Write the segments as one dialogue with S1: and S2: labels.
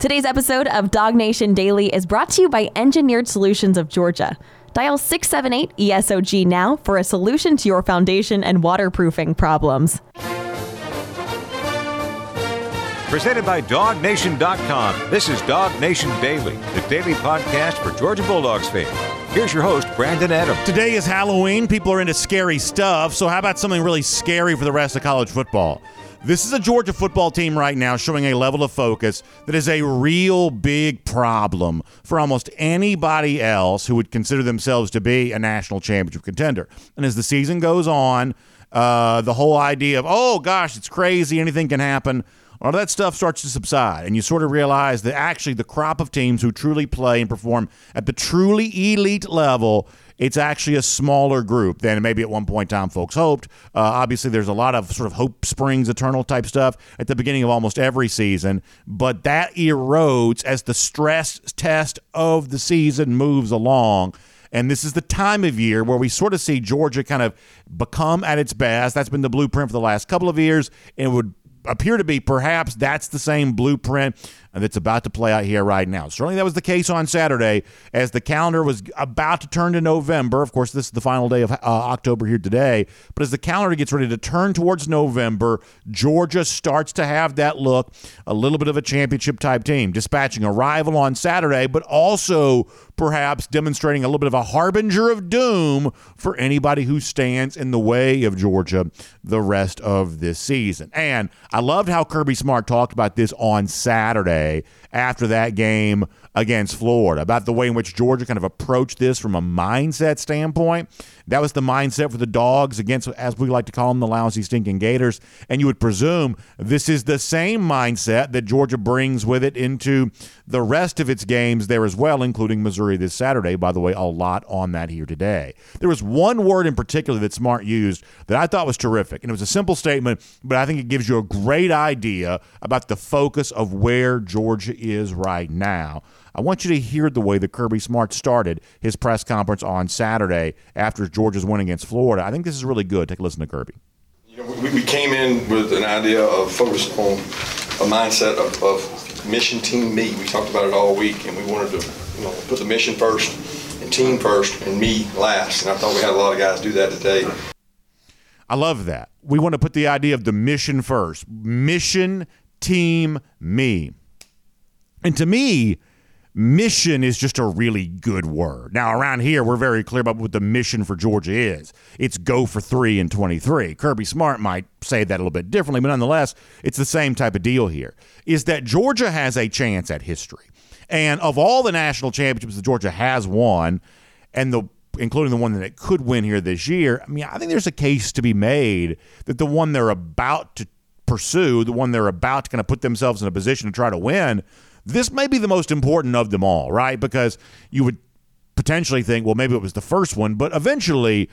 S1: Today's episode of DawgNation Daily is brought to you by Engineered Solutions of Georgia. Dial 678 ESOG now for a solution to your foundation and waterproofing problems.
S2: Presented by DawgNation.com. This is DawgNation Daily, the daily podcast for Georgia Bulldogs fans. Here's your host, Brandon Adams.
S3: Today is Halloween. People are into scary stuff. So, how about something really scary for the rest of college football? This is a Georgia football team right now showing a level of focus that is a real big problem for almost anybody else who would consider themselves to be a national championship contender. And as the season goes on, uh, the whole idea of, oh gosh, it's crazy, anything can happen, all that stuff starts to subside. And you sort of realize that actually the crop of teams who truly play and perform at the truly elite level it's actually a smaller group than maybe at one point in time folks hoped. Uh, obviously, there's a lot of sort of hope springs eternal type stuff at the beginning of almost every season, but that erodes as the stress test of the season moves along. And this is the time of year where we sort of see Georgia kind of become at its best. That's been the blueprint for the last couple of years. And it would appear to be perhaps that's the same blueprint that's about to play out here right now. Certainly that was the case on Saturday as the calendar was about to turn to November. Of course, this is the final day of uh, October here today. But as the calendar gets ready to turn towards November, Georgia starts to have that look a little bit of a championship type team, dispatching a rival on Saturday, but also perhaps demonstrating a little bit of a harbinger of doom for anybody who stands in the way of Georgia the rest of this season. And I loved how Kirby Smart talked about this on Saturday after that game against Florida about the way in which Georgia kind of approached this from a mindset standpoint. That was the mindset for the dogs against, as we like to call them, the lousy, stinking Gators. And you would presume this is the same mindset that Georgia brings with it into the rest of its games there as well, including Missouri this Saturday. By the way, a lot on that here today. There was one word in particular that Smart used that I thought was terrific. And it was a simple statement, but I think it gives you a great idea about the focus of where Georgia is right now. I want you to hear the way that Kirby Smart started his press conference on Saturday after Georgia's win against Florida. I think this is really good. Take a listen to Kirby.
S4: You know, we, we came in with an idea of focus on a mindset of, of mission team me. We talked about it all week, and we wanted to you know put the mission first and team first and me last. And I thought we had a lot of guys do that today.
S3: I love that. We want to put the idea of the mission first. Mission, team, me. And to me, mission is just a really good word. Now, around here, we're very clear about what the mission for Georgia is. It's go for three and 23. Kirby Smart might say that a little bit differently, but nonetheless, it's the same type of deal here. Is that Georgia has a chance at history. And of all the national championships that Georgia has won, and the including the one that it could win here this year, I mean, I think there's a case to be made that the one they're about to pursue, the one they're about to kind of put themselves in a position to try to win, this may be the most important of them all, right? Because you would potentially think, well, maybe it was the first one, but eventually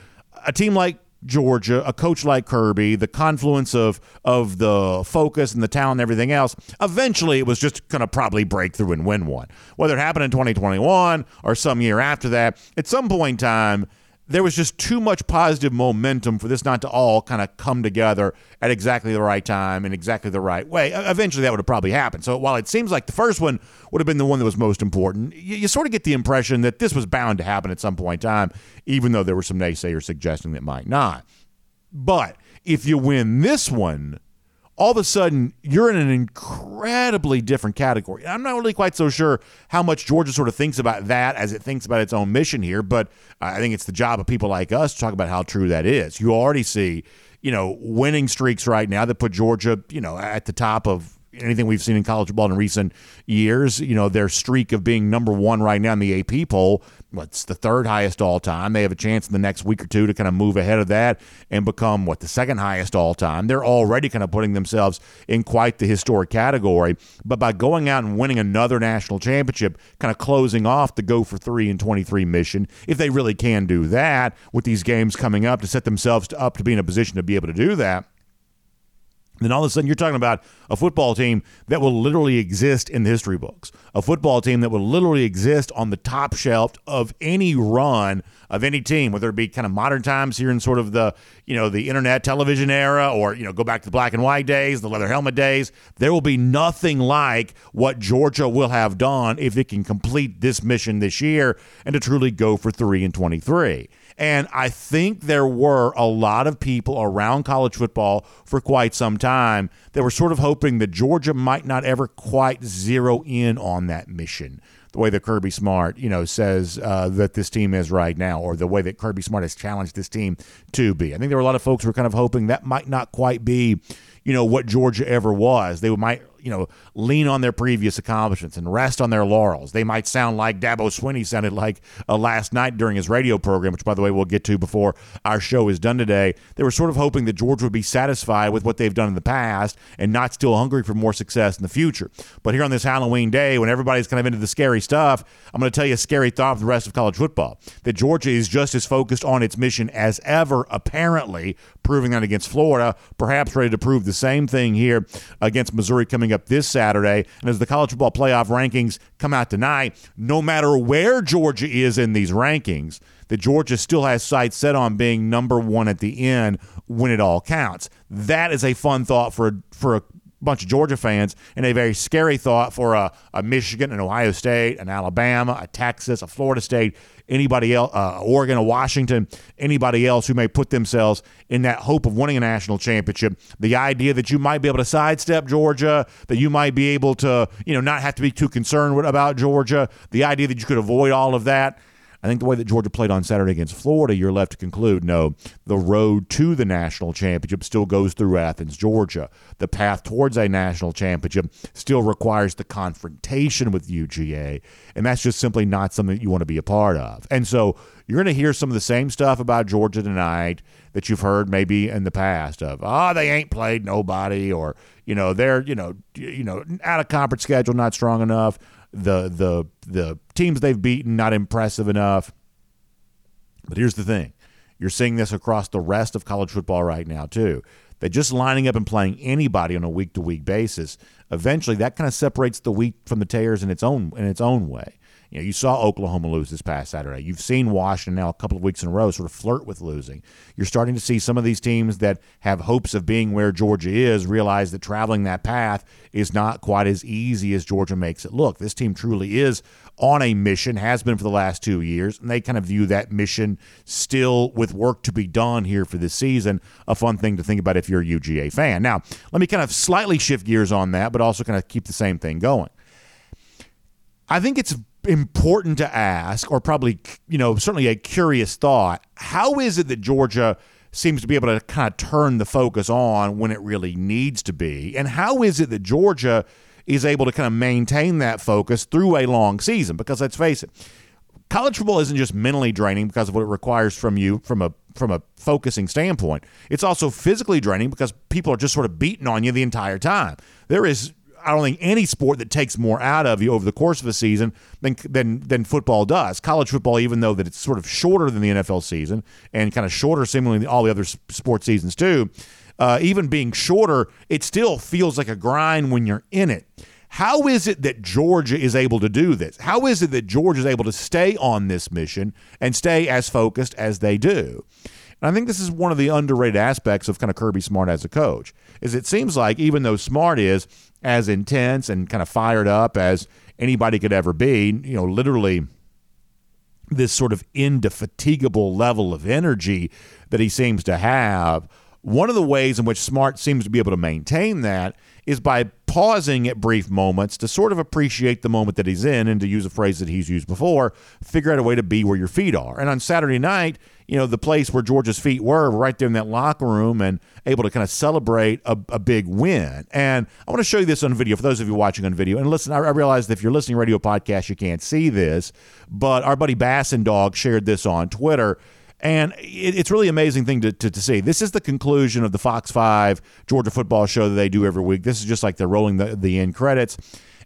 S3: a team like Georgia, a coach like Kirby, the confluence of of the focus and the talent and everything else, eventually it was just going to probably break through and win one. Whether it happened in 2021 or some year after that, at some point in time, there was just too much positive momentum for this not to all kind of come together at exactly the right time in exactly the right way. Eventually, that would have probably happened. So while it seems like the first one would have been the one that was most important, you, you sort of get the impression that this was bound to happen at some point in time, even though there were some naysayers suggesting that might not. But if you win this one, all of a sudden you're in an incredibly different category. I'm not really quite so sure how much Georgia sort of thinks about that as it thinks about its own mission here, but I think it's the job of people like us to talk about how true that is. You already see, you know, winning streaks right now that put Georgia, you know, at the top of anything we've seen in college football in recent years. You know, their streak of being number one right now in the AP poll, what's the third highest all time. They have a chance in the next week or two to kind of move ahead of that and become what the second highest all time. They're already kind of putting themselves in quite the historic category. But by going out and winning another national championship, kind of closing off the go for three and 23 mission, if they really can do that with these games coming up to set themselves up to be in a position to be able to do that then all of a sudden you're talking about a football team that will literally exist in the history books. A football team that will literally exist on the top shelf of any run of any team whether it be kind of modern times here in sort of the you know the internet television era or you know go back to the black and white days the leather helmet days. There will be nothing like what georgia will have done if it can complete this mission this year and to truly go for 3 and 23 and I think there were a lot of people around college football for quite some time that were sort of hoping that Georgia might not ever quite zero in on that mission the way that Kirby Smart, you know, says uh, that this team is right now, or the way that Kirby Smart has challenged this team to be. I think there were a lot of folks who were kind of hoping that might not quite be, you know, what Georgia ever was. They might you know, lean on their previous accomplishments and rest on their laurels. They might sound like Dabo Swinney sounded like uh, last night during his radio program, which, by the way, we'll get to before our show is done today. They were sort of hoping that Georgia would be satisfied with what they've done in the past and not still hungry for more success in the future. But here on this Halloween day, when everybody's kind of into the scary stuff, I'm going to tell you a scary thought for the rest of college football that Georgia is just as focused on its mission as ever, apparently, proving that against Florida, perhaps ready to prove the same thing here against Missouri coming up this Saturday. And as the college football playoff rankings come out tonight, no matter where Georgia is in these rankings, that Georgia still has sights set on being number one at the end when it all counts. That is a fun thought for for a bunch of Georgia fans and a very scary thought for a, a Michigan, an Ohio State, an Alabama, a Texas, a Florida State, anybody else, uh, Oregon, a Washington, anybody else who may put themselves in that hope of winning a national championship. The idea that you might be able to sidestep Georgia, that you might be able to, you know, not have to be too concerned about Georgia, the idea that you could avoid all of that I think the way that Georgia played on Saturday against Florida, you're left to conclude no, the road to the national championship still goes through Athens, Georgia. The path towards a national championship still requires the confrontation with UGA, and that's just simply not something that you want to be a part of. And so you're going to hear some of the same stuff about Georgia tonight that you've heard maybe in the past of, oh, they ain't played nobody, or you know they're you know you know out of conference schedule, not strong enough the the the teams they've beaten not impressive enough. But here's the thing. You're seeing this across the rest of college football right now too. That just lining up and playing anybody on a week to week basis, eventually that kind of separates the wheat from the tares in its own in its own way. You know, you saw Oklahoma lose this past Saturday. You've seen Washington now a couple of weeks in a row sort of flirt with losing. You're starting to see some of these teams that have hopes of being where Georgia is realize that traveling that path is not quite as easy as Georgia makes it look. This team truly is on a mission, has been for the last two years, and they kind of view that mission still with work to be done here for this season. A fun thing to think about if you're a UGA fan. Now, let me kind of slightly shift gears on that, but also kind of keep the same thing going. I think it's important to ask, or probably, you know, certainly a curious thought. How is it that Georgia seems to be able to kind of turn the focus on when it really needs to be? And how is it that Georgia is able to kind of maintain that focus through a long season? Because let's face it, college football isn't just mentally draining because of what it requires from you from a from a focusing standpoint. It's also physically draining because people are just sort of beating on you the entire time. There is I don't think any sport that takes more out of you over the course of a season than than than football does. College football, even though that it's sort of shorter than the NFL season and kind of shorter, seemingly than all the other sports seasons too. Uh, even being shorter, it still feels like a grind when you're in it. How is it that Georgia is able to do this? How is it that Georgia is able to stay on this mission and stay as focused as they do? And I think this is one of the underrated aspects of kind of Kirby Smart as a coach. Is it seems like even though Smart is as intense and kind of fired up as anybody could ever be, you know, literally this sort of indefatigable level of energy that he seems to have. One of the ways in which Smart seems to be able to maintain that is by pausing at brief moments to sort of appreciate the moment that he's in and to use a phrase that he's used before, figure out a way to be where your feet are. And on Saturday night, you know, the place where Georgia's feet were, right there in that locker room and able to kind of celebrate a, a big win. And I want to show you this on video for those of you watching on video. And listen, I, I realize that if you're listening radio podcast, you can't see this, but our buddy Bassin Dog shared this on Twitter. And it, it's really amazing thing to, to, to, see. This is the conclusion of the Fox 5 Georgia football show that they do every week. This is just like they're rolling the, the end credits.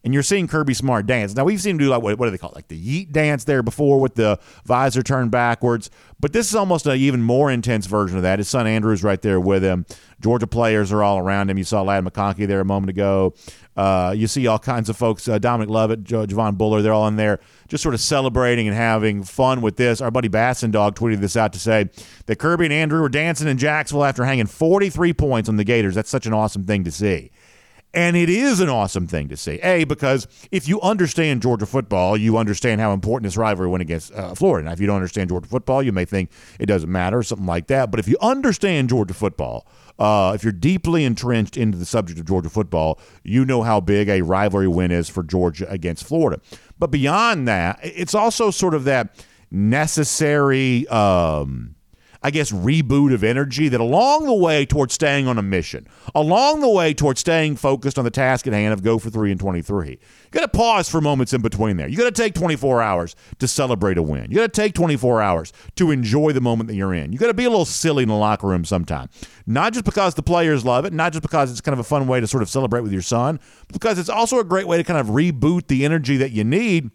S3: And you're seeing Kirby Smart dance. Now we've seen him do like what, what do they call it? like the yeet dance there before with the visor turned backwards, but this is almost an even more intense version of that. His son Andrew's right there with him. Georgia players are all around him. You saw Ladd McConkey there a moment ago. Uh, you see all kinds of folks, uh, Dominic Lovett, jo- Javon Bullard, they're all in there just sort of celebrating and having fun with this. Our buddy Bassin Dog tweeted this out to say that Kirby and Andrew were dancing in Jacksonville after hanging 43 points on the Gators. That's such an awesome thing to see. And it is an awesome thing to see. A, because if you understand Georgia football, you understand how important this rivalry went against uh, Florida. Now, if you don't understand Georgia football, you may think it doesn't matter something like that. But if you understand Georgia football, uh, if you're deeply entrenched into the subject of Georgia football, you know how big a rivalry win is for Georgia against Florida. But beyond that, it's also sort of that necessary. Um, I guess, reboot of energy that along the way towards staying on a mission, along the way towards staying focused on the task at hand of go for three and 23, you got to pause for moments in between there. You got to take 24 hours to celebrate a win. You got to take 24 hours to enjoy the moment that you're in. You got to be a little silly in the locker room sometime. Not just because the players love it, not just because it's kind of a fun way to sort of celebrate with your son, because it's also a great way to kind of reboot the energy that you need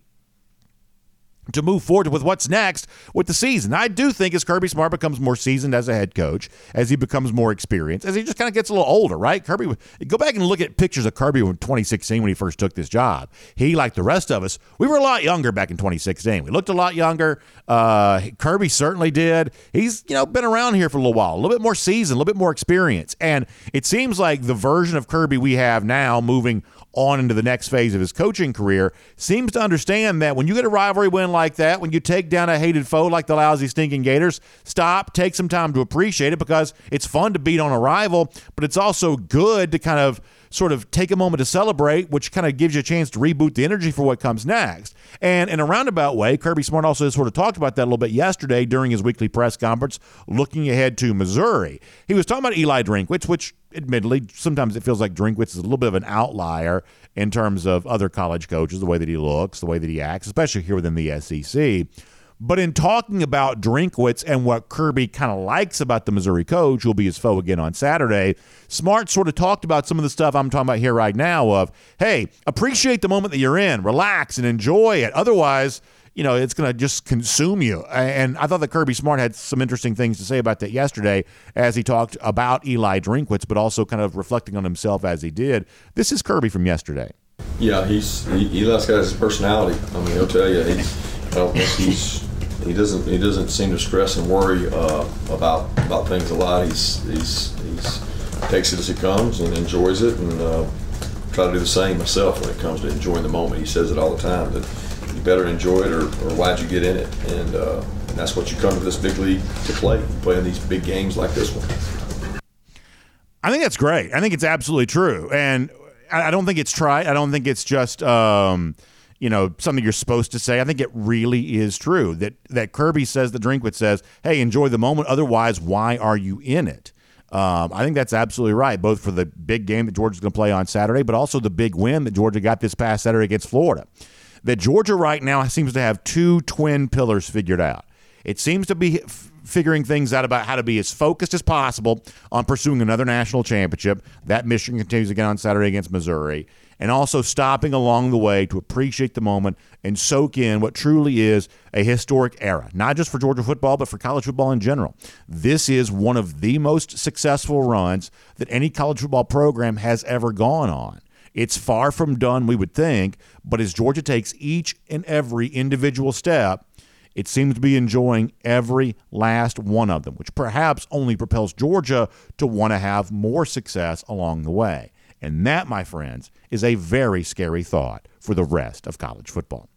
S3: to move forward with what's next with the season. I do think as Kirby Smart becomes more seasoned as a head coach, as he becomes more experienced, as he just kind of gets a little older, right? Kirby, go back and look at pictures of Kirby in 2016 when he first took this job. He, like the rest of us, we were a lot younger back in 2016. We looked a lot younger. Uh, Kirby certainly did. He's you know been around here for a little while, a little bit more seasoned, a little bit more experience, and it seems like the version of Kirby we have now, moving on into the next phase of his coaching career, seems to understand that when you get a rivalry win like that, when you take down a hated foe like the lousy stinking Gators, stop, take some time to appreciate it because it's fun to beat on a rival, but it's also good to kind of sort of take a moment to celebrate, which kind of gives you a chance to reboot the energy for what comes next. And in a roundabout way, Kirby Smart also sort of talked about that a little bit yesterday during his weekly press conference, looking ahead to Missouri. He was talking about Eli Drinkwitz, which admittedly, sometimes it feels like Drinkwitz is a little bit of an outlier in terms of other college coaches, the way that he looks, the way that he acts, especially here within the SEC. But in talking about Drinkwitz and what Kirby kind of likes about the Missouri coach, who'll be his foe again on Saturday, Smart sort of talked about some of the stuff I'm talking about here right now of, hey, appreciate the moment that you're in, relax and enjoy it. Otherwise, you know, it's going to just consume you. And I thought that Kirby Smart had some interesting things to say about that yesterday as he talked about Eli Drinkwitz, but also kind of reflecting on himself as he did. This is Kirby from yesterday.
S4: Yeah, he's he, Eli's got his personality. I mean, he'll tell you he's. I don't think he's he doesn't he doesn't seem to stress and worry uh, about about things a lot. He's he's he's takes it as it comes and enjoys it, and uh, try to do the same myself when it comes to enjoying the moment. He says it all the time that you better enjoy it, or, or why'd you get in it? And, uh, and that's what you come to this big league to play. playing these big games like this one.
S3: I think that's great. I think it's absolutely true, and I don't think it's trite. I don't think it's just. Um, you know something you're supposed to say. I think it really is true that that Kirby says the Drinkwitz says, "Hey, enjoy the moment. Otherwise, why are you in it?" Um, I think that's absolutely right, both for the big game that Georgia's going to play on Saturday, but also the big win that Georgia got this past Saturday against Florida. That Georgia right now seems to have two twin pillars figured out. It seems to be f- figuring things out about how to be as focused as possible on pursuing another national championship. That mission continues again on Saturday against Missouri and also stopping along the way to appreciate the moment and soak in what truly is a historic era, not just for Georgia football, but for college football in general. This is one of the most successful runs that any college football program has ever gone on. It's far from done, we would think, but as Georgia takes each and every individual step, it seems to be enjoying every last one of them, which perhaps only propels Georgia to want to have more success along the way. And that, my friends, is a very scary thought for the rest of college football.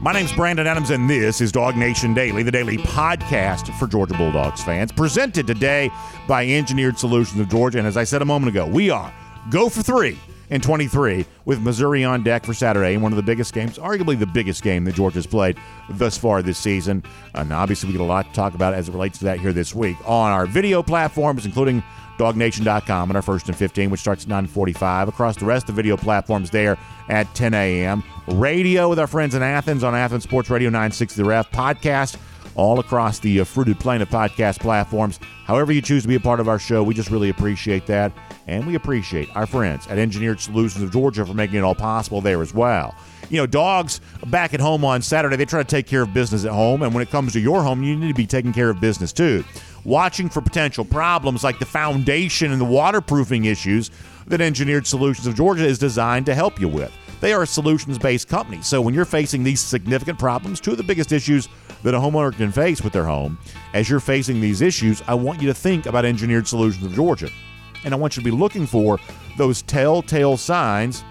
S3: My name's Brandon Adams, and this is DawgNation Daily, the daily podcast for Georgia Bulldogs fans, presented today by Engineered Solutions of Georgia. And as I said a moment ago, we are go for three in 23 with Missouri on deck for Saturday in one of the biggest games, arguably the biggest game that Georgia's played thus far this season. And obviously, we get a lot to talk about as it relates to that here this week on our video platforms, including dawgnation.com and our first and 15, which starts at 945. Across the rest of the video platforms there at 10 a.m. Radio with our friends in Athens on Athens Sports Radio 960 The Ref. Podcast all across the uh, Fruited Plain of podcast platforms. However, you choose to be a part of our show, we just really appreciate that. And we appreciate our friends at Engineered Solutions of Georgia for making it all possible there as well. You know, dogs back at home on Saturday, they try to take care of business at home. And when it comes to your home, you need to be taking care of business too. Watching for potential problems like the foundation and the waterproofing issues that Engineered Solutions of Georgia is designed to help you with. They are a solutions based company. So when you're facing these significant problems, two of the biggest issues that a homeowner can face with their home, as you're facing these issues, I want you to think about Engineered Solutions of Georgia. And I want you to be looking for those telltale signs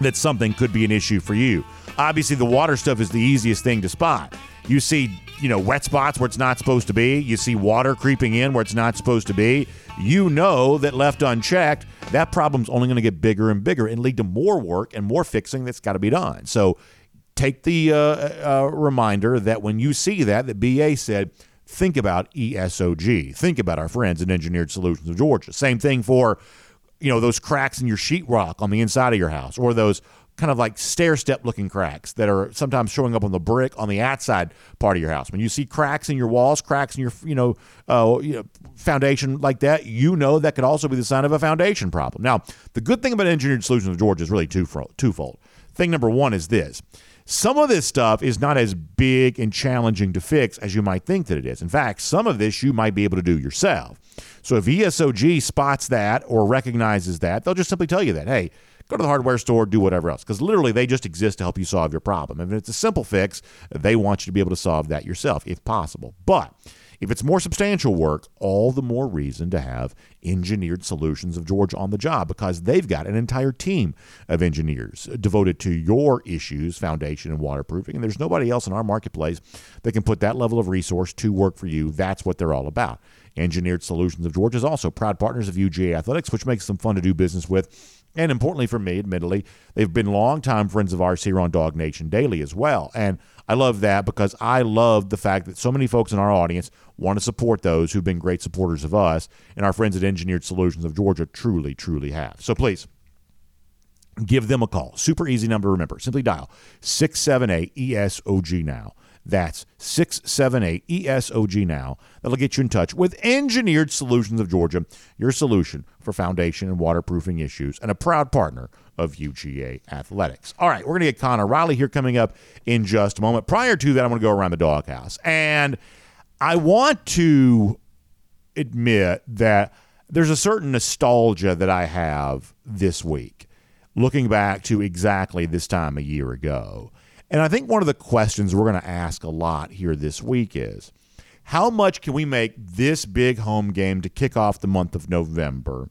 S3: that something could be an issue for you. Obviously, the water stuff is the easiest thing to spot. You see, you know, wet spots where it's not supposed to be. You see water creeping in where it's not supposed to be. You know that left unchecked, that problem's only going to get bigger and bigger and lead to more work and more fixing that's got to be done. So take the uh, uh, reminder that when you see that, that BA said, think about ESOG. Think about our friends at Engineered Solutions of Georgia. Same thing for, you know, those cracks in your sheetrock on the inside of your house or those kind of like stair step looking cracks that are sometimes showing up on the brick on the outside part of your house. When you see cracks in your walls, cracks in your you know, uh, you know foundation like that, you know that could also be the sign of a foundation problem. Now, the good thing about Engineered Solutions of Georgia is really twofold. Thing number one is this. Some of this stuff is not as big and challenging to fix as you might think that it is. In fact, some of this you might be able to do yourself. So if ESOG spots that or recognizes that, they'll just simply tell you that, hey, go to the hardware store, do whatever else. Because literally, they just exist to help you solve your problem. And if it's a simple fix, they want you to be able to solve that yourself, if possible. But if it's more substantial work, all the more reason to have engineered solutions of Georgia on the job because they've got an entire team of engineers devoted to your issues, foundation and waterproofing. And there's nobody else in our marketplace that can put that level of resource to work for you. That's what they're all about. Engineered Solutions of Georgia is also proud partners of UGA Athletics, which makes them fun to do business with and importantly for me, admittedly, they've been longtime friends of ours here on DawgNation Daily as well. And I love that because I love the fact that so many folks in our audience want to support those who've been great supporters of us, and our friends at Engineered Solutions of Georgia truly, truly have. So please, give them a call. Super easy number to remember. Simply dial 678 ESOG now. That's 678 ESOG now. That'll get you in touch with Engineered Solutions of Georgia, your solution for foundation and waterproofing issues, and a proud partner of UGA Athletics. All right, we're going to get Connor Riley here coming up in just a moment. Prior to that, I'm going to go around the doghouse. And I want to admit that there's a certain nostalgia that I have this week, looking back to exactly this time a year ago. And I think one of the questions we're going to ask a lot here this week is how much can we make this big home game to kick off the month of November?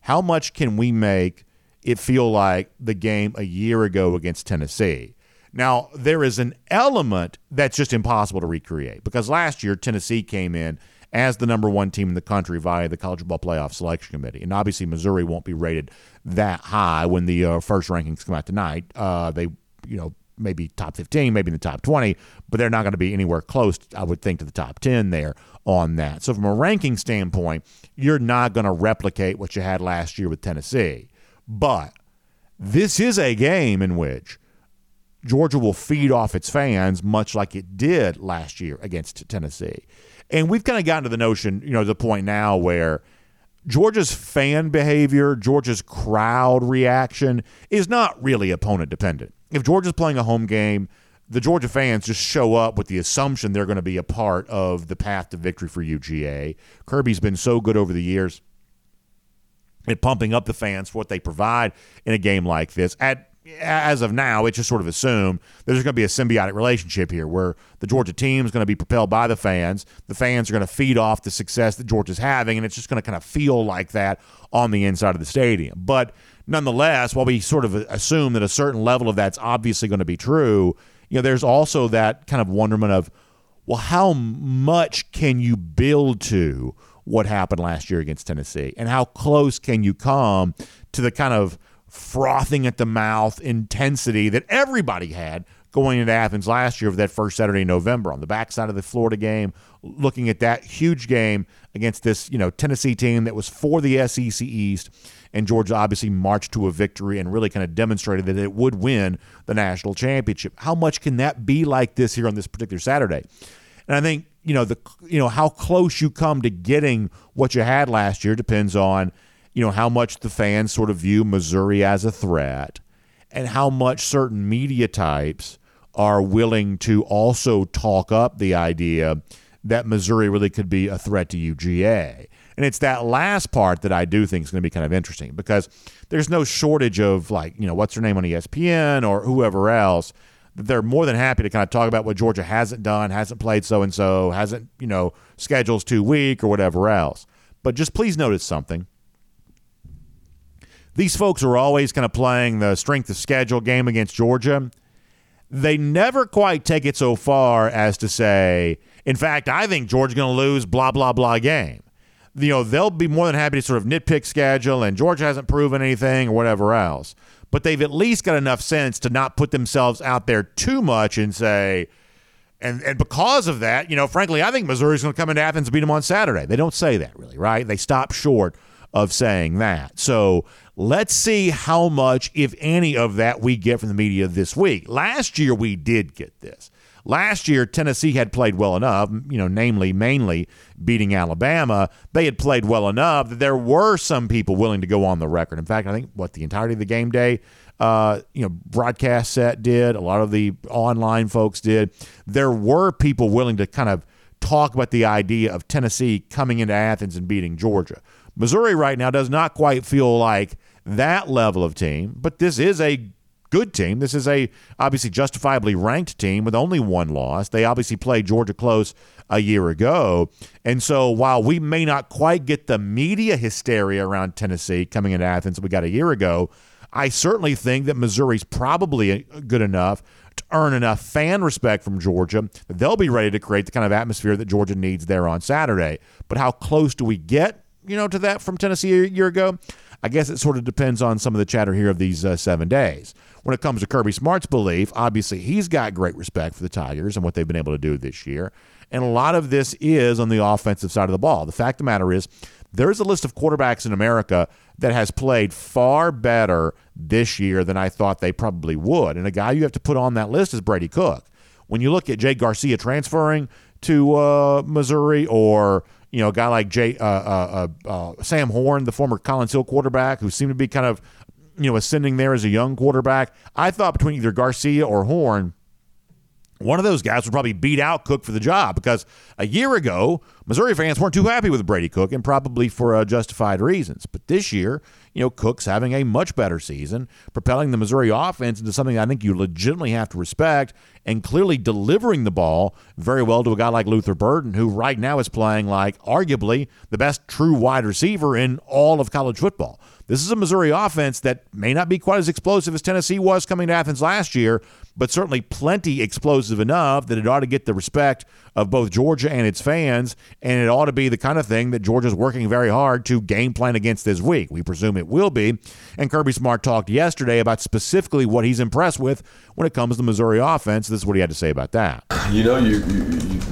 S3: How much can we make it feel like the game a year ago against Tennessee? Now, there is an element that's just impossible to recreate because last year Tennessee came in as the number one team in the country via the College Football Playoff Selection Committee. And obviously, Missouri won't be rated that high when the uh, first rankings come out tonight. Uh, they, you know, maybe top 15, maybe in the top 20, but they're not going to be anywhere close, I would think, to the top 10 there on that. So, from a ranking standpoint, you're not going to replicate what you had last year with Tennessee. But this is a game in which Georgia will feed off its fans, much like it did last year against Tennessee. And we've kind of gotten to the notion, you know, the point now where Georgia's fan behavior, Georgia's crowd reaction is not really opponent dependent if Georgia's playing a home game, the Georgia fans just show up with the assumption they're going to be a part of the path to victory for UGA. Kirby's been so good over the years at pumping up the fans for what they provide in a game like this. At as of now, it's just sort of assumed there's going to be a symbiotic relationship here where the Georgia team is going to be propelled by the fans. The fans are going to feed off the success that Georgia's having, and it's just going to kind of feel like that on the inside of the stadium. But nonetheless, while we sort of assume that a certain level of that's obviously going to be true, you know, there's also that kind of wonderment of, well, how much can you build to what happened last year against Tennessee, and how close can you come to the kind of frothing at the mouth intensity that everybody had going into Athens last year of that first Saturday in November on the backside of the Florida game, looking at that huge game against this, you know, Tennessee team that was for the SEC East and Georgia obviously marched to a victory and really kind of demonstrated that it would win the national championship. How much can that be like this here on this particular Saturday? And I think you know the you know how close you come to getting what you had last year depends on you know how much the fans sort of view Missouri as a threat and how much certain media types are willing to also talk up the idea that Missouri really could be a threat to UGA. And it's that last part that I do think is going to be kind of interesting because there's no shortage of like, you know, what's her name on ESPN or whoever else. They're more than happy to kind of talk about what Georgia hasn't done, hasn't played so and so, hasn't, you know, schedules too weak or whatever else. But just please notice something. These folks are always kind of playing the strength of schedule game against Georgia. They never quite take it so far as to say, in fact, I think Georgia's going to lose blah, blah, blah game you know, they'll be more than happy to sort of nitpick schedule and Georgia hasn't proven anything or whatever else. But they've at least got enough sense to not put themselves out there too much and say, and, and because of that, you know, frankly, I think Missouri's going to come into Athens and beat them on Saturday. They don't say that really, right? They stop short of saying that. So let's see how much, if any, of that we get from the media this week. Last year, we did get this. Last year, Tennessee had played well enough, you know, namely, mainly beating Alabama. They had played well enough that there were some people willing to go on the record. In fact, I think what the entirety of the game day, uh, you know, broadcast set did, a lot of the online folks did. There were people willing to kind of talk about the idea of Tennessee coming into Athens and beating Georgia. Missouri right now does not quite feel like that level of team, but this is a good team. This is a obviously justifiably ranked team with only one loss. They obviously played Georgia close a year ago. And so while we may not quite get the media hysteria around Tennessee coming into Athens we got a year ago, I certainly think that Missouri's probably good enough to earn enough fan respect from Georgia that they'll be ready to create the kind of atmosphere that Georgia needs there on Saturday. But how close do we get, you know, to that from Tennessee a year ago? I guess it sort of depends on some of the chatter here of these uh, seven days when it comes to Kirby Smart's belief, obviously he's got great respect for the Tigers and what they've been able to do this year. And a lot of this is on the offensive side of the ball. The fact of the matter is, there's a list of quarterbacks in America that has played far better this year than I thought they probably would. And a guy you have to put on that list is Brady Cook. When you look at Jake Garcia transferring to uh, Missouri or you know, a guy like Jay, uh, uh, uh, uh Sam Horn, the former Collins Hill quarterback, who seemed to be kind of you know, ascending there as a young quarterback. I thought between either Garcia or Horn, one of those guys would probably beat out Cook for the job because a year ago, Missouri fans weren't too happy with Brady Cook and probably for uh, justified reasons. But this year, you know, Cook's having a much better season, propelling the Missouri offense into something I think you legitimately have to respect and clearly delivering the ball very well to a guy like Luther Burden, who right now is playing like arguably the best true wide receiver in all of college football. This is a Missouri offense that may not be quite as explosive as Tennessee was coming to Athens last year, but certainly plenty explosive enough that it ought to get the respect of both Georgia and its fans, and it ought to be the kind of thing that Georgia's working very hard to game plan against this week. We presume it will be. And Kirby Smart talked yesterday about specifically what he's impressed with when it comes to Missouri offense. This is what he had to say about that.
S4: You know, you, you,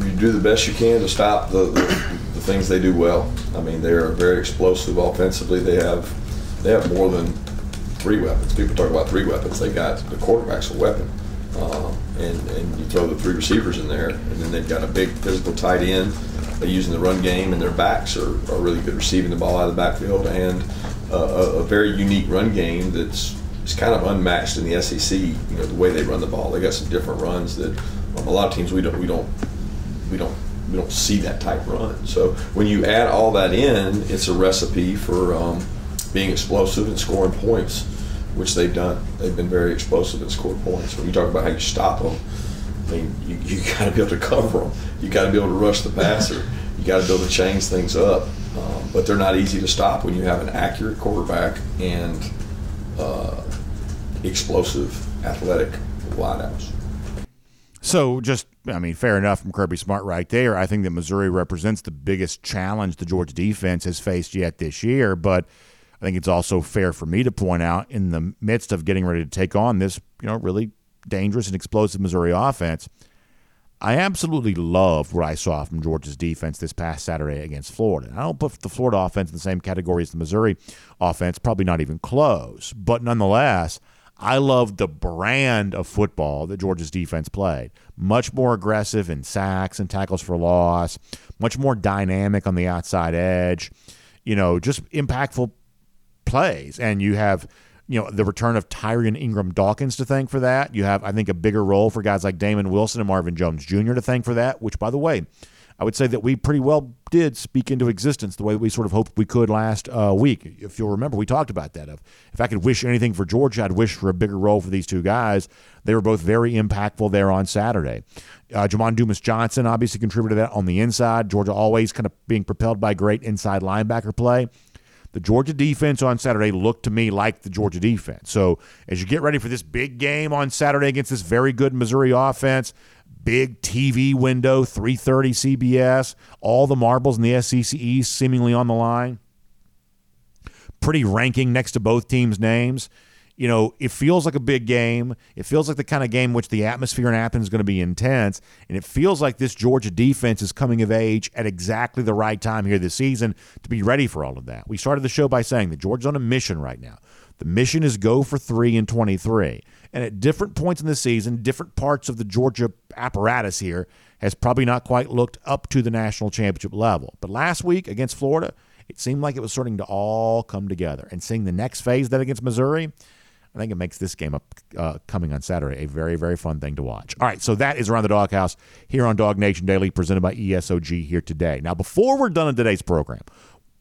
S4: you do the best you can to stop the, the, the things they do well. I mean, they're very explosive offensively. They have they have more than three weapons. People talk about three weapons. They got the quarterback's a weapon, um, and and you throw the three receivers in there, and then they've got a big physical tight end. They use in the run game, and their backs are, are really good receiving the ball out of the backfield, and uh, a, a, very unique run game that's it's kind of unmatched in the SEC. You know the way they run the ball. They got some different runs that um, a lot of teams we don't we don't we don't we don't see that type run. So when you add all that in, it's a recipe for um, being explosive and scoring points, which they've done. They've been very explosive and scored points. When you talk about how you stop them, I mean, you, you got to be able to cover them. You got to be able to rush the passer. You got to be able to change things up. Um, but they're not easy to stop when you have an accurate quarterback and uh, explosive, athletic wideouts.
S3: So, just, I mean, fair enough from Kirby Smart right there. I think that Missouri represents the biggest challenge the Georgia defense has faced yet this year. But I think it's also fair for me to point out in the midst of getting ready to take on this, you know, really dangerous and explosive Missouri offense. I absolutely loved what I saw from Georgia's defense this past Saturday against Florida. I don't put the Florida offense in the same category as the Missouri offense, probably not even close. But nonetheless, I love the brand of football that Georgia's defense played. Much more aggressive in sacks and tackles for loss, much more dynamic on the outside edge, you know, just impactful plays. And you have, you know, the return of Tyrion Ingram Dawkins to thank for that. You have, I think, a bigger role for guys like Damon Wilson and Marvin Jones Jr. to thank for that, which, by the way, I would say that we pretty well did speak into existence the way we sort of hoped we could last uh, week. If you'll remember, we talked about that. If, if I could wish anything for Georgia, I'd wish for a bigger role for these two guys. They were both very impactful there on Saturday. Uh, Jamon Dumas Johnson obviously contributed that on the inside. Georgia always kind of being propelled by great inside linebacker play. The Georgia defense on Saturday looked to me like the Georgia defense. So as you get ready for this big game on Saturday against this very good Missouri offense, big TV window, 3:30 CBS, all the marbles in the SEC East seemingly on the line. Pretty ranking next to both teams' names. You know, it feels like a big game. It feels like the kind of game which the atmosphere in Athens is going to be intense, and it feels like this Georgia defense is coming of age at exactly the right time here this season to be ready for all of that. We started the show by saying that Georgia's on a mission right now. The mission is go for 3 in 23. And at different points in the season, different parts of the Georgia apparatus here has probably not quite looked up to the national championship level. But last week against Florida, it seemed like it was starting to all come together. And seeing the next phase that against Missouri, I think it makes this game up uh, coming on Saturday a very, very fun thing to watch. All right, so that is around the doghouse here on DawgNation Daily, presented by ESOG here today. Now, before we're done in today's program,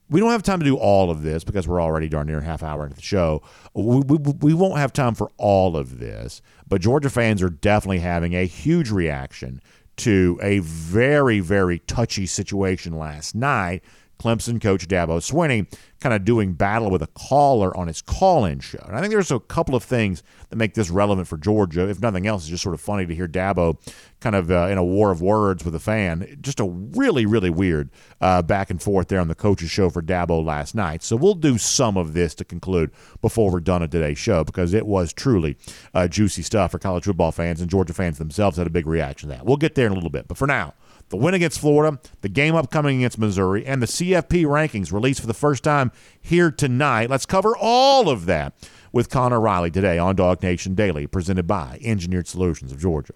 S3: we don't have time to do all of this because we're already darn near a half hour into the show. We, we, we, won't have time for all of this, but Georgia fans are definitely having a huge reaction to a very, very touchy situation last night Clemson coach Dabo Swinney kind of doing battle with a caller on his call-in show. And I think there's a couple of things that make this relevant for Georgia. If nothing else, it's just sort of funny to hear Dabo kind of uh, in a war of words with a fan. Just a really, really weird uh, back and forth there on the coach's show for Dabo last night. So we'll do some of this to conclude before we're done at today's show because it was truly uh, juicy stuff for college football fans and Georgia fans themselves had a big reaction to that. We'll get there in a little bit. But for now, the win against Florida, the game upcoming against Missouri, and the CFP rankings released for the first time here tonight. Let's cover all of that with Connor Riley today on DawgNation Daily, presented by Engineered Solutions of Georgia.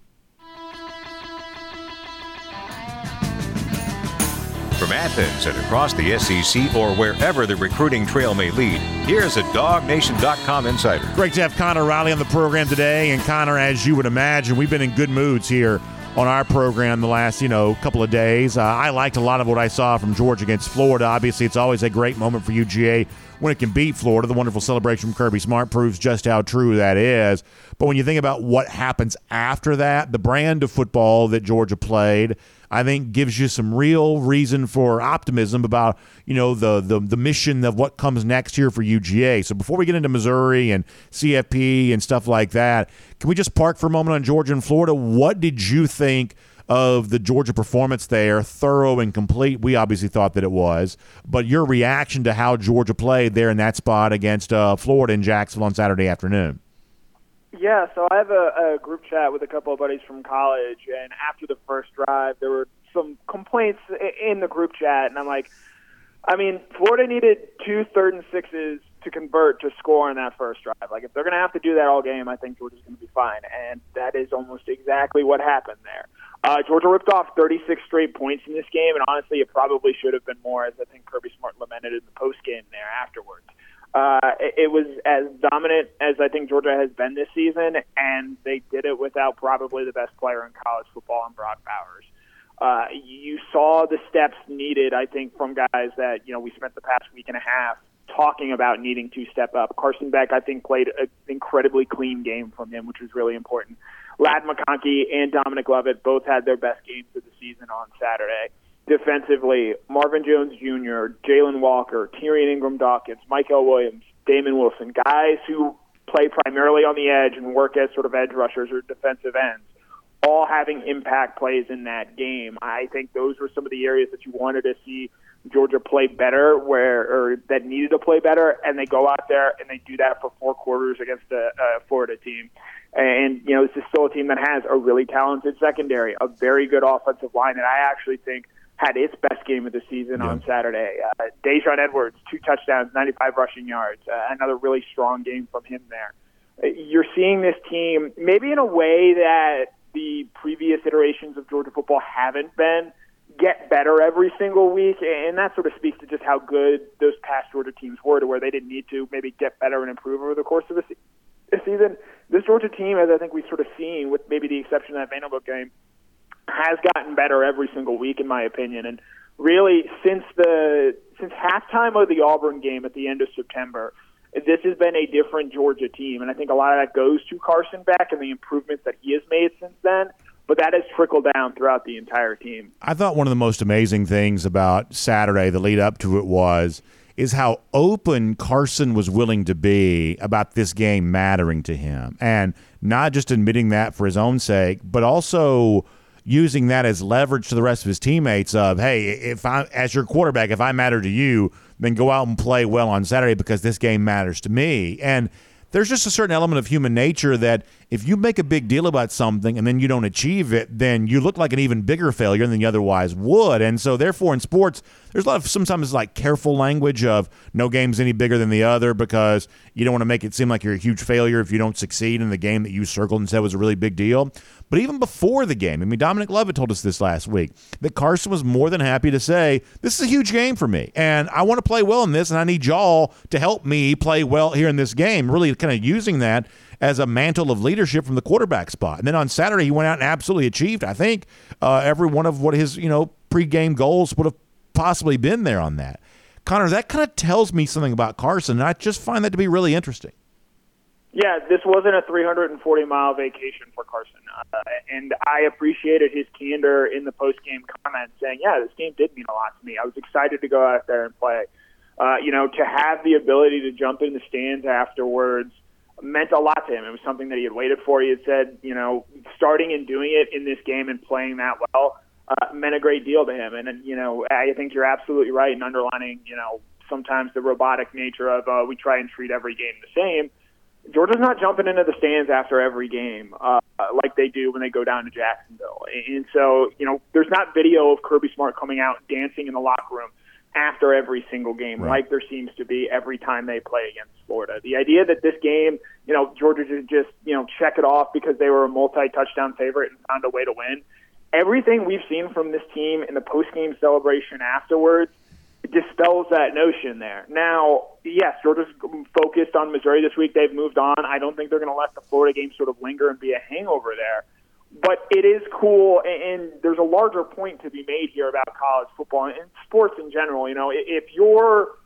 S2: From Athens and across the SEC or wherever the recruiting trail may lead, here's a DawgNation.com insider.
S3: Great to have Connor Riley on the program today. And Connor, as you would imagine, we've been in good moods here on our program the last, you know, couple of days. Uh, I liked a lot of what I saw from Georgia against Florida. Obviously, it's always a great moment for UGA when it can beat Florida. The wonderful celebration from Kirby Smart proves just how true that is. But when you think about what happens after that, the brand of football that Georgia played, I think gives you some real reason for optimism about you know the the the mission of what comes next here for UGA. So before we get into Missouri and CFP and stuff like that, can we just park for a moment on Georgia and Florida? What did you think? Of the Georgia performance there, thorough and complete. We obviously thought that it was, but your reaction to how Georgia played there in that spot against uh, Florida in Jacksonville on Saturday afternoon.
S5: Yeah, so I have a, a group chat with a couple of buddies from college, and after the first drive, there were some complaints in the group chat, and I'm like, I mean, Florida needed two third and sixes to convert to score on that first drive. Like, if they're going to have to do that all game, I think Georgia's going to be fine, and that is almost exactly what happened there. Uh, Georgia ripped off 36 straight points in this game, and honestly, it probably should have been more, as I think Kirby Smart lamented in the post game there afterwards. It, was as dominant as I think Georgia has been this season, and they did it without probably the best player in college football, in Brock Bowers. Uh, you saw the steps needed, I think, from guys that you know we spent the past week and a half talking about needing to step up. Carson Beck, I think, played an incredibly clean game from him, which was really important. Ladd McConkey and Dominic Lovett both had their best games of the season on Saturday defensively, Marvin Jones Jr., Jalon Walker, Tyrion Ingram Dawkins, Mykel Williams, Damon Wilson, guys who play primarily on the edge and work as sort of edge rushers or defensive ends, all having impact plays in that game. I think those were some of the areas that you wanted to see Georgia play better, where or that needed to play better, and they go out there and they do that for four quarters against a, a Florida team. And you know, this is still a team that has a really talented secondary, a very good offensive line, and I actually think had its best game of the season yeah. on Saturday. Uh, Daijun Edwards, two touchdowns, 95 rushing yards. Uh, another really strong game from him there. you're seeing this team maybe in a way that the previous iterations of Georgia football haven't been get better every single week, and that sort of speaks to just how good those past Georgia teams were, to where they didn't need to maybe get better and improve over the course of se- season. This Georgia team, as I think we've sort of seen, with maybe the exception of that Vanderbilt game, has gotten better every single week, in my opinion. And really, since the since halftime of the Auburn game at the end of September, this has been a different Georgia team, and I think a lot of that goes to Carson Beck and the improvements that he has made since then. But that has trickled down throughout the entire team.
S3: I thought one of the most amazing things about Saturday, the lead up to it, was is how open Carson was willing to be about this game mattering to him, and not just admitting that for his own sake, but also using that as leverage to the rest of his teammates of, hey, if I as your quarterback, if I matter to you, then go out and play well on Saturday because this game matters to me. And there's just a certain element of human nature that if you make a big deal about something and then you don't achieve it, then you look like an even bigger failure than you otherwise would. And so, therefore, in sports, there's a lot of sometimes like careful language of no game's any bigger than the other because you don't want to make it seem like you're a huge failure if you don't succeed in the game that you circled and said was a really big deal. But even before the game, I mean, Dominic Lovett told us this last week that Carson was more than happy to say, This is a huge game for me, and I want to play well in this, and I need y'all to help me play well here in this game. Really kind of using that as a mantle of leadership from the quarterback spot. And then on Saturday, he went out and absolutely achieved, I think, uh, every one of what his, you know, pregame goals would have possibly been there on that. Connor, that kind of tells me something about Carson, and I just find that to be really interesting.
S5: Yeah, this wasn't a 340 mile vacation for Carson, uh, and I appreciated his candor in the post game comments, saying, "Yeah, this game did mean a lot to me. I was excited to go out there and play. Uh, you know, to have the ability to jump in the stands afterwards meant a lot to him. It was something that he had waited for. He had said, you know, starting and doing it in this game and playing that well uh, meant a great deal to him. And, and you know, I think you're absolutely right in underlining, you know, sometimes the robotic nature of uh, we try and treat every game the same." Georgia's not jumping into the stands after every game uh, like they do when they go down to Jacksonville. And so, you know, there's not video of Kirby Smart coming out dancing in the locker room after every single game, right. like there seems to be every time they play against Florida. The idea that this game, you know, Georgia should just, you know, check it off because they were a multi-touchdown favorite and found a way to win. Everything we've seen from this team in the post-game celebration afterwards – dispels that notion there. Now, yes, Georgia's focused on Missouri this week. They've moved on. I don't think they're going to let the Florida game sort of linger and be a hangover there. But it is cool, and and there's a larger point to be made here about college football and sports in general. You know, if your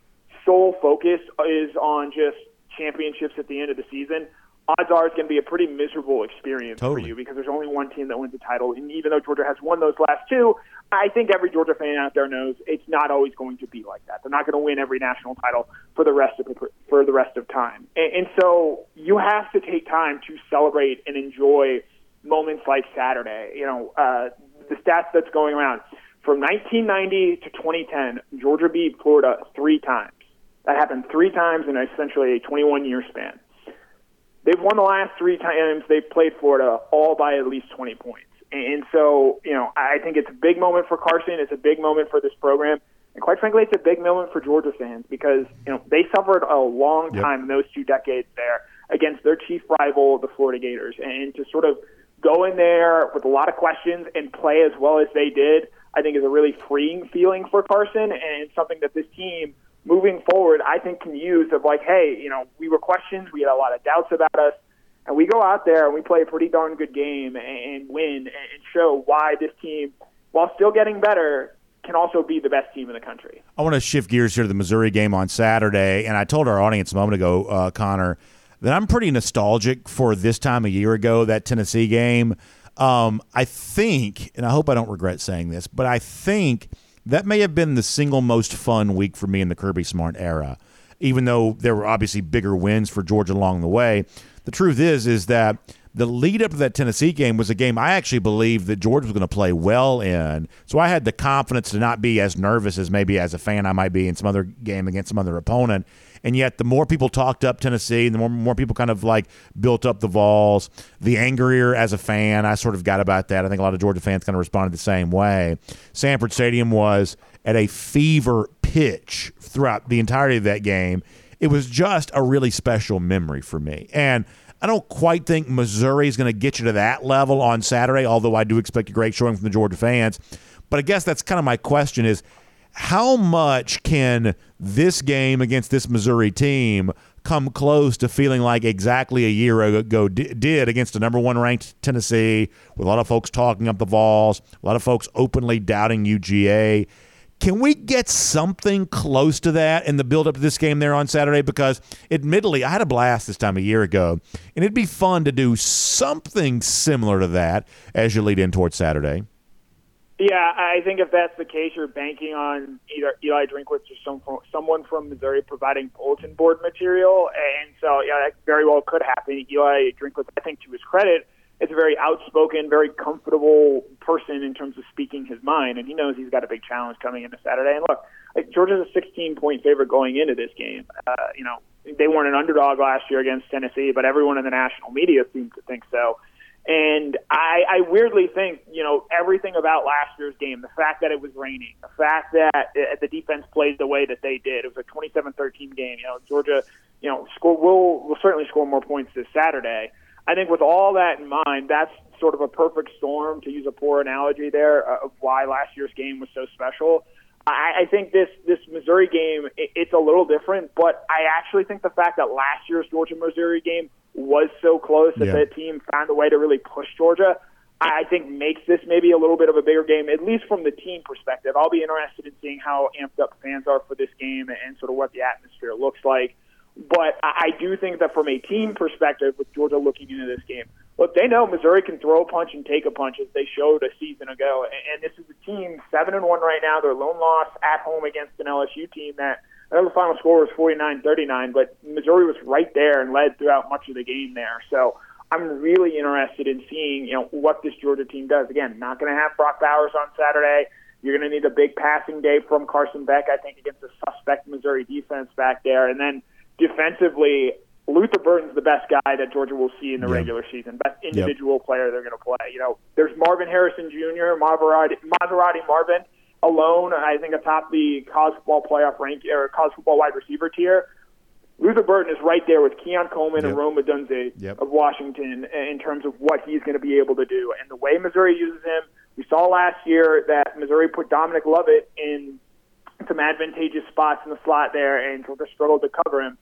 S5: sole focus is on just championships at the end of the season, odds are it's going to be a pretty miserable experience
S3: totally.
S5: for you because there's only one team that wins the title. And even though Georgia has won those last two, I think every Georgia fan out there knows it's not always going to be like that. They're not going to win every national title for the rest of the, for the rest of time. And, and so you have to take time to celebrate and enjoy moments like Saturday. You know, uh, the stats that's going around from 1990 to 2010, Georgia beat Florida three times. That happened three times in essentially a 21 year span. They've won the last three times they've played Florida all by at least 20 points. And so, you know, I think it's a big moment for Carson. It's a big moment for this program. And quite frankly, it's a big moment for Georgia fans because, you know, they suffered a long time yep. in those two decades there against their chief rival, the Florida Gators. And to sort of go in there with a lot of questions and play as well as they did, I think is a really freeing feeling for Carson and something that this team moving forward, I think can use of like, hey, you know, we were questions, we had a lot of doubts about us and we go out there and we play a pretty darn good game and win and show why this team, while still getting better, can also be the best team in the country.
S3: I want to shift gears here to the Missouri game on Saturday, and I told our audience a moment ago, uh, Connor, that I'm pretty nostalgic for this time a year ago, that Tennessee game. Um, I think, and I hope I don't regret saying this, but I think that may have been the single most fun week for me in the Kirby Smart era. Even though there were obviously bigger wins for Georgia along the way, the truth is is that the lead up to that Tennessee game was a game I actually believed that Georgia was going to play well in. So I had the confidence to not be as nervous as maybe as a fan I might be in some other game against some other opponent. And yet, the more people talked up Tennessee, the more more people kind of like built up the Vols. The angrier as a fan, I sort of got about that. I think a lot of Georgia fans kind of responded the same way. Sanford Stadium was at a fever pitch throughout the entirety of that game it was just a really special memory for me. And I don't quite think Missouri is going to get you to that level on Saturday, although I do expect a great showing from the Georgia fans. But I guess that's kind of my question is how much can this game against this Missouri team come close to feeling like exactly a year ago did against a number one ranked Tennessee, with a lot of folks talking up the Vols, a lot of folks openly doubting UGA. Can we get something close to that in the build up to this game there on Saturday? Because admittedly, I had a blast this time a year ago, and it'd be fun to do something similar to that as you lead in towards Saturday.
S5: Yeah, I think if that's the case, you're banking on either Eli Drinkwitz or some, someone from Missouri providing bulletin board material, and so yeah, that very well could happen. Eli Drinkwitz, I think, to his credit, is a very outspoken, very comfortable person in terms of speaking his mind, and he knows he's got a big challenge coming into Saturday. And look, like, Georgia's a 16 point favorite going into this game. Uh, you know, they weren't an underdog last year against Tennessee, but everyone in the national media seems to think so. And I, I weirdly think, you know, everything about last year's game, the fact that it was raining, the fact that uh, the defense played the way that they did, it was a 27-13 game. You know, Georgia, you know, score will will certainly score more points this Saturday. I think with all that in mind, that's sort of a perfect storm, to use a poor analogy there, uh, of why last year's game was so special. I, I think this this Missouri game it, it's a little different, but I actually think the fact that last year's Georgia Missouri game was so close that yeah. the team found a way to really push Georgia. I think makes this maybe a little bit of a bigger game, at least from the team perspective. I'll be interested in seeing how amped up fans are for this game and sort of what the atmosphere looks like. But I do think that from a team perspective, with Georgia looking into this game, look, they know Missouri can throw a punch and take a punch as they showed a season ago. And this is a team seven and one right now. Their lone loss at home against an LSU team that I know the final score was 49-39, but Missouri was right there and led throughout much of the game there. So I'm really interested in seeing, you know, what this Georgia team does. Again, not going to have Brock Bowers on Saturday. You're going to need a big passing day from Carson Beck, I think, against a suspect Missouri defense back there. And then defensively, Luther Burden's the best guy that Georgia will see in the regular season, best individual yep. player they're going to play. You know, there's Marvin Harrison Jr., Maserati, Maserati Marvin alone, I think atop the college football playoff rank or college football wide receiver tier. Luther Burden is right there with Keon Coleman yep. and Rome Odunze
S3: yep.
S5: of Washington in terms of what he's going to be able to do. And the way Missouri uses him, we saw last year that Missouri put Dominic Lovett in some advantageous spots in the slot there and sort of struggled to cover him.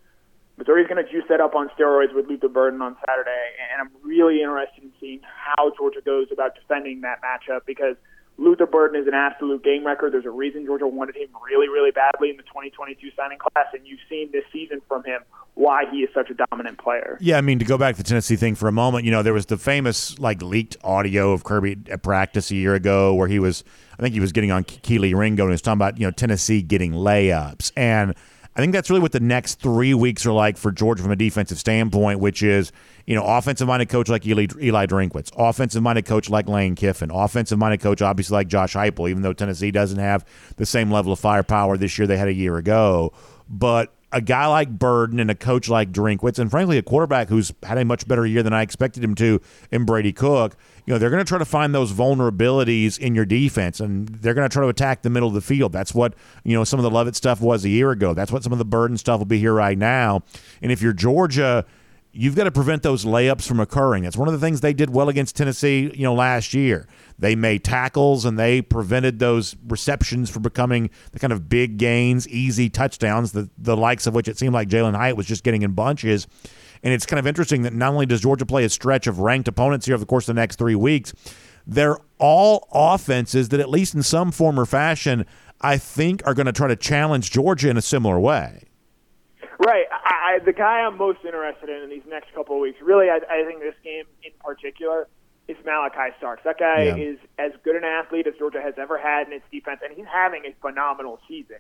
S5: Missouri's going to juice that up on steroids with Luther Burden on Saturday, and I'm really interested in seeing how Georgia goes about defending that matchup because – Luther Burden is an absolute game record. There's a reason Georgia wanted him really, really badly in the 2022 signing class, and you've seen this season from him why he is such a dominant player.
S3: Yeah, I mean to go back to the Tennessee thing for a moment, you know, there was the famous like leaked audio of Kirby at practice a year ago where he was, I think he was getting on Kelee Ringo and he was talking about you know Tennessee getting layups and I think that's really what the next three weeks are like for Georgia from a defensive standpoint, which is, you know, offensive minded coach like Eli, Eli Drinkwitz, offensive minded coach like Lane Kiffin, offensive minded coach obviously like Josh Heupel, even though Tennessee doesn't have the same level of firepower this year they had a year ago. But a guy like Burden and a coach like Drinkwitz, and frankly, a quarterback who's had a much better year than I expected him to in Brady Cook, you know, they're going to try to find those vulnerabilities in your defense, and they're going to try to attack the middle of the field. That's what, you know, some of the Lovett stuff was a year ago. That's what some of the Burden stuff will be here right now. And if you're Georgia, you've got to prevent those layups from occurring. That's one of the things they did well against Tennessee, you know, last year. They made tackles and they prevented those receptions from becoming the kind of big gains, easy touchdowns, the, the likes of which it seemed like Jalin Hyatt was just getting in bunches. And it's kind of interesting that not only does Georgia play a stretch of ranked opponents here over the course of the next three weeks, they're all offenses that, at least in some form or fashion, I think are going to try to challenge Georgia in a similar way.
S5: Right. I, the guy I'm most interested in in these next couple of weeks, really, I, I think this game in particular, is Malaki Starks. That guy yeah. is as good an athlete as Georgia has ever had in its defense, and he's having a phenomenal season.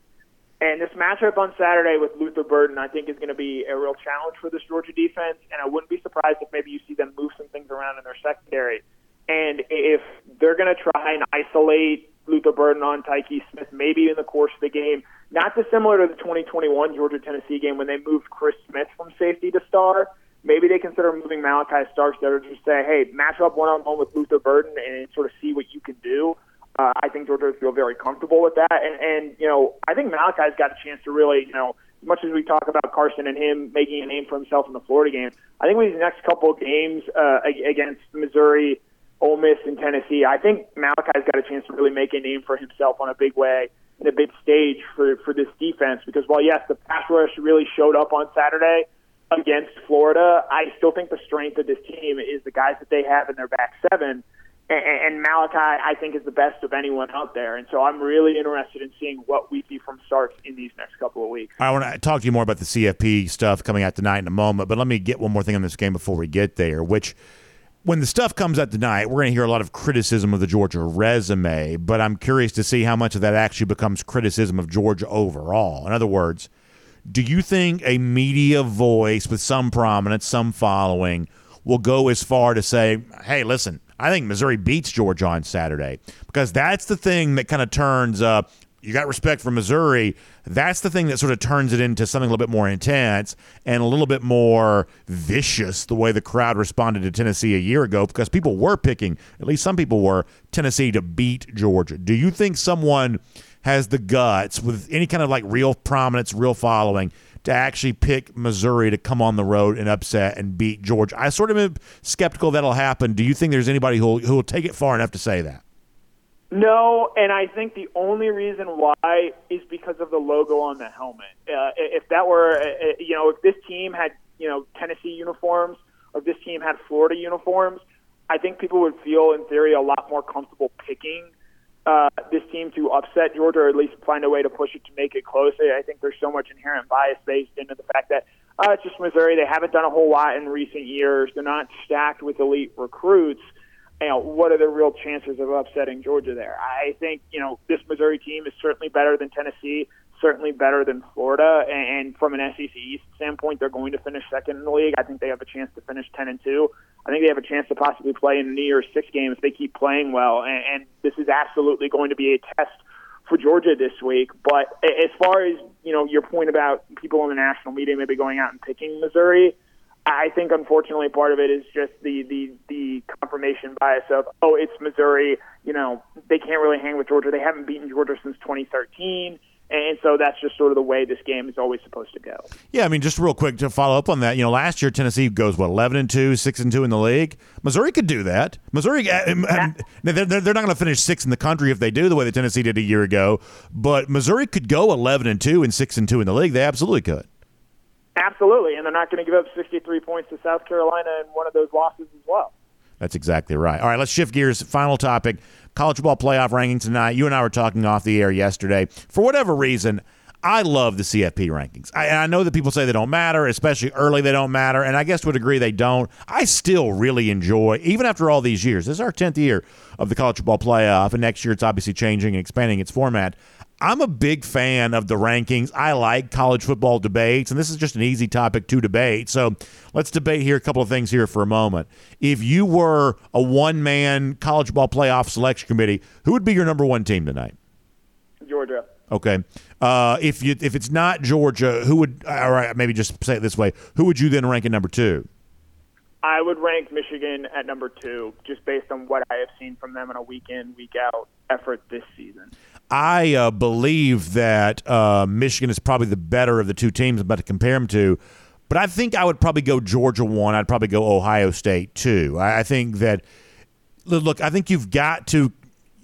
S5: And this matchup on Saturday with Luther Burden, I think, is going to be a real challenge for this Georgia defense. And I wouldn't be surprised if maybe you see them move some things around in their secondary. And if they're going to try and isolate Luther Burden on Tykee Smith, maybe in the course of the game, not dissimilar to the 2021 Georgia Tennessee game when they moved Chris Smith from safety to star maybe they consider moving Malaki Starks there to just say, hey, match up one on one with Luther Burden and sort of see what you can do. Uh, I think Georgia would feel very comfortable with that. And, and, you know, I think Malaki's got a chance to really, you know, as much as we talk about Carson and him making a name for himself in the Florida game, I think with these next couple of games uh, against Missouri, Ole Miss, and Tennessee, I think Malaki's got a chance to really make a name for himself on a big way in a big stage for for this defense. Because while yes, the pass rush really showed up on Saturday against Florida, I still think the strength of this team is the guys that they have in their back seven and, and Malachi, I think, is the best of anyone out there. And so I'm really interested in seeing what we see from Starks in these next couple of weeks.
S3: I want to talk to you more about the CFP stuff coming out tonight in a moment, but let me get one more thing on this game before we get there, which when the stuff comes out tonight, we're going to hear a lot of criticism of the Georgia resume, but I'm curious to see how much of that actually becomes criticism of Georgia overall. In other words, do you think a media voice with some prominence, some following, will go as far to say, hey, listen, I think Missouri beats Georgia on Saturday because that's the thing that kind of turns. Uh, you got respect for Missouri. That's the thing that sort of turns it into something a little bit more intense and a little bit more vicious. The way the crowd responded to Tennessee a year ago, because people were picking, at least some people were, Tennessee to beat Georgia. Do you think someone has the guts with any kind of like real prominence, real following? to actually pick Missouri to come on the road and upset and beat Georgia. I sort of am skeptical that'll happen. Do you think there's anybody who who will take it far enough to say that?
S5: No, and I think the only reason why is because of the logo on the helmet. Uh, if that were, uh, uh, you know, if this team had, you know, Tennessee uniforms or if this team had Florida uniforms, I think people would feel, in theory, a lot more comfortable picking uh, this team to upset Georgia or at least find a way to push it to make it close. I think there's so much inherent bias based into the fact that uh, it's just Missouri. They haven't done a whole lot in recent years. They're not stacked with elite recruits. You know, what are the real chances of upsetting Georgia there? I think, you know, this Missouri team is certainly better than Tennessee certainly better than Florida. And from an SEC East standpoint, they're going to finish second in the league. I think they have a chance to finish ten and two. I think they have a chance to possibly play in a New Year's Six game if they keep playing well. And, and this is absolutely going to be a test for Georgia this week. But as far as you know, your point about people in the national media maybe going out and picking Missouri. I think unfortunately part of it is just the the the confirmation bias of oh it's Missouri you know they can't really hang with Georgia they haven't beaten Georgia since 2013 and so that's just sort of the way this game is always supposed to go.
S3: Yeah, I mean, just real quick to follow up on that. You know, last year Tennessee goes what eleven and two, six and two in the league. Missouri could do that. Missouri, uh, um, um, they're, they're not going to finish six in the country if they do the way that Tennessee did a year ago. But Missouri could go eleven and two and six and two in the league. They absolutely could.
S5: Absolutely, and they're not going to give up sixty-three points to South Carolina in one of those losses as well.
S3: That's exactly right. All right, let's shift gears. Final topic college football playoff rankings tonight. You and I were talking off the air yesterday. For whatever reason, I love the CFP rankings. I, I, know that people say they don't matter, especially early they don't matter, and I guess to a degree they don't. I still really enjoy, even after all these years, this is our 10th year of the college football playoff, and next year it's obviously changing and expanding its format. I'm a big fan of the rankings. I like college football debates, and this is just an easy topic to debate. So let's debate here a couple of things here for a moment. If you were a one man college ball playoff selection committee, who would be your number one team tonight?
S5: Georgia.
S3: Okay. Uh, if you if it's not Georgia, who would? All right, maybe just say it this way: Who would you then rank at number two?
S5: I would rank Michigan at number two, just based on what I have seen from them in a week in, week out effort this season.
S3: I uh, believe that uh, Michigan is probably the better of the two teams I'm about to compare them to. But I think I would probably go Georgia one. I'd probably go Ohio State two. I, I think that look, I think you've got to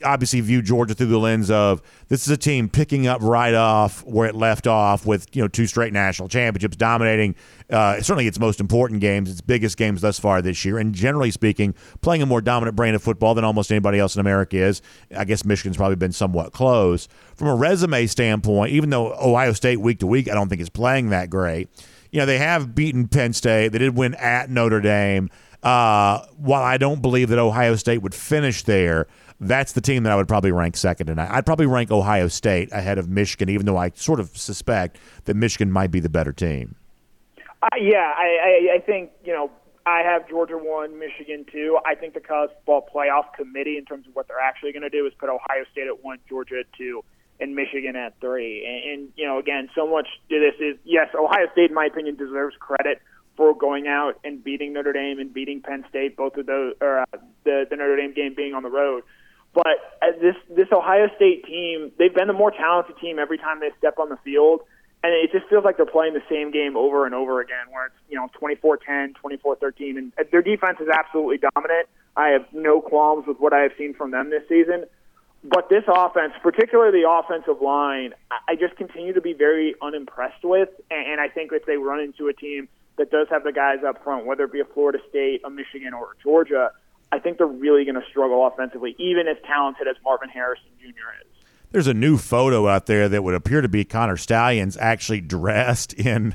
S3: obviously view Georgia through the lens of this is a team picking up right off where it left off with you know two straight national championships, dominating uh, certainly its most important games, its biggest games thus far this year, and generally speaking, playing a more dominant brand of football than almost anybody else in America is. I guess Michigan's probably been somewhat close from a resume standpoint. Even though Ohio State week to week, I don't think is playing that great. You know they have beaten Penn State. They did win at Notre Dame. Uh, while I don't believe that Ohio State would finish there, that's the team that I would probably rank second tonight. I'd probably rank Ohio State ahead of Michigan, even though I sort of suspect that Michigan might be the better team.
S5: Uh, yeah, I, I, I think you know I have Georgia one, Michigan two. I think the college football playoff committee, in terms of what they're actually going to do, is put Ohio State at one, Georgia at two, and Michigan at three. And, and you know, again, so much to this is yes, Ohio State, in my opinion, deserves credit for going out and beating Notre Dame and beating Penn State, both of those, or uh, the the Notre Dame game being on the road. But uh, this this Ohio State team, they've been the more talented team every time they step on the field. and it just feels like they're playing the same game over and over again, where it's you know 24-10, 24-13, and their defense is absolutely dominant. I have no qualms with what I have seen from them this season. But this offense, particularly the offensive line, I just continue to be very unimpressed with. And I think if they run into a team that does have the guys up front, whether it be a Florida State, a Michigan, or a Georgia, I think they're really going to struggle offensively, even as talented as Marvin Harrison Jr. is.
S3: There's a new photo out there that would appear to be Connor Stalions actually dressed in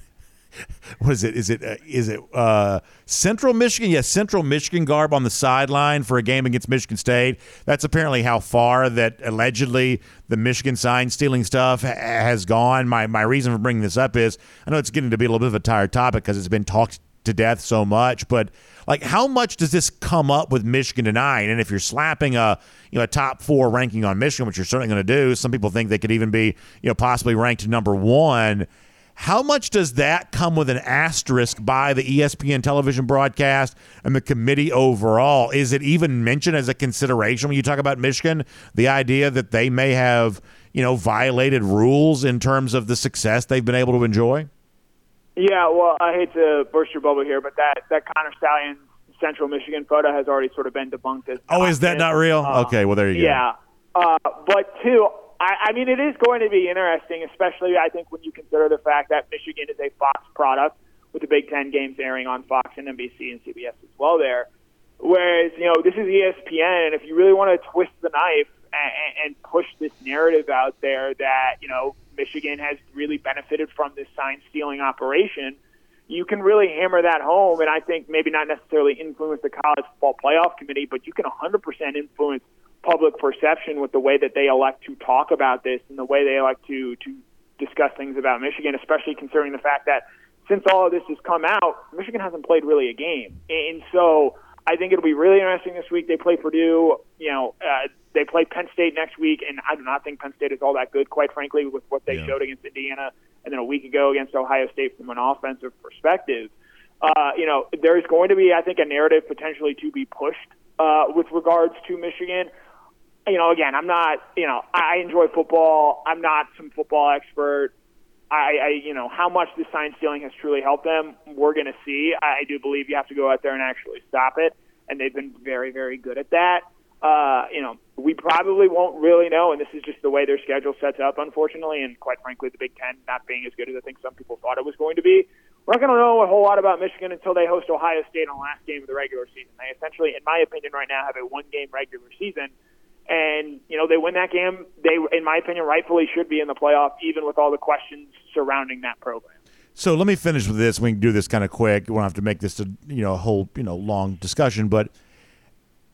S3: what is it? Is it uh, is it uh, Central Michigan? Yes, Central Michigan garb on the sideline for a game against Michigan State. That's apparently how far that allegedly the Michigan sign stealing stuff ha- has gone. My my reason for bringing this up is I know it's getting to be a little bit of a tired topic because it's been talked to death so much, but like how much does this come up with Michigan tonight? And if you're slapping a you know a top four ranking on Michigan, which you're certainly going to do, some people think they could even be you know possibly ranked number one how much does that come with an asterisk by the ESPN television broadcast and the committee overall? Is it even mentioned as a consideration when you talk about Michigan? The idea that they may have, you know, violated rules in terms of the success they've been able to enjoy?
S5: Yeah, well, I hate to burst your bubble here, but that, that Connor Stalion Central Michigan photo has already sort of been debunked as.
S3: Oh, is that not real? Uh, okay, well, there you
S5: yeah. go. Yeah. Uh, but two, I, I mean, it is going to be interesting, especially I think when you consider the fact that Michigan is a Fox product with the Big Ten games airing on Fox and NBC and CBS as well. There, whereas you know this is ESPN, and if you really want to twist the knife and, and push this narrative out there that you know Michigan has really benefited from this sign stealing operation, you can really hammer that home. And I think maybe not necessarily influence the college football playoff committee, but you can 100% influence public perception with the way that they elect to talk about this and the way they elect to to discuss things about Michigan, especially considering the fact that since all of this has come out, Michigan hasn't played really a game, and so I think it'll be really interesting this week. They play Purdue, you know, uh, they play Penn State next week, and I do not think Penn State is all that good, quite frankly, with what they yeah. showed against Indiana and then a week ago against Ohio State from an offensive perspective. Uh, you know, there's going to be, I think, a narrative potentially to be pushed uh, with regards to Michigan you know, again, I'm not, you know, I enjoy football. I'm not some football expert. I, I you know, how much the sign stealing has truly helped them, we're going to see. I do believe you have to go out there and actually stop it, and they've been very, very good at that. Uh, you know, we probably won't really know, and this is just the way their schedule sets up, unfortunately. And quite frankly, the Big Ten not being as good as I think some people thought it was going to be. We're not going to know a whole lot about Michigan until they host Ohio State on the last game of the regular season. They essentially, in my opinion, right now have a one-game regular season and you know they win that game. They, in my opinion, rightfully should be in the playoff, even with all the questions surrounding that program.
S3: So let me finish with this. We can do this kind of quick. We don't have to make this a you know a whole you know long discussion. But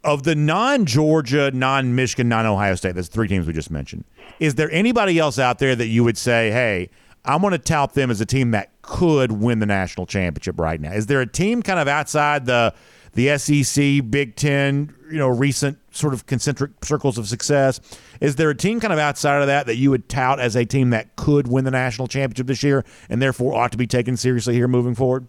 S3: of the non-Georgia, non-Michigan, non-Ohio State, that's three teams we just mentioned. Is there anybody else out there that you would say, hey? I'm going to tout them as a team that could win the national championship right now. Is there a team kind of outside the the SEC, Big Ten, you know, recent sort of concentric circles of success. Is there a team kind of outside of that that you would tout as a team that could win the national championship this year and therefore ought to be taken seriously here moving forward?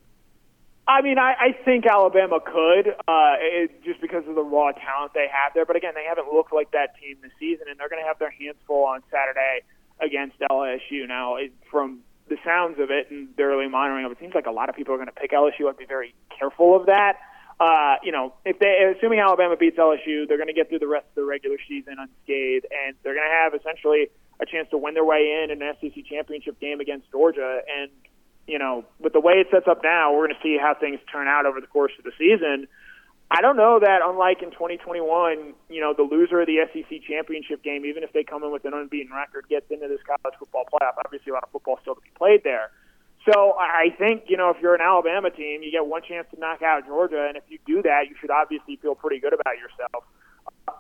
S5: I mean, I, I think Alabama could, uh, it, just because of the raw talent they have there. But again, they haven't looked like that team this season, and they're going to have their hands full on Saturday against LSU. Now, it, from the sounds of it and the early monitoring of it, seems like a lot of people are going to pick LSU. I'd be very careful of that uh, you know, if they, assuming Alabama beats LSU, they're going to get through the rest of the regular season unscathed, and they're going to have essentially a chance to win their way in an SEC championship game against Georgia. And you know, with the way it sets up now, we're going to see how things turn out over the course of the season. I don't know that, unlike in 2021, you know, the loser of the SEC championship game, even if they come in with an unbeaten record, gets into this college football playoff. Obviously, a lot of football still to be played there. So I think you know if you're an Alabama team, you get one chance to knock out Georgia, and if you do that, you should obviously feel pretty good about yourself.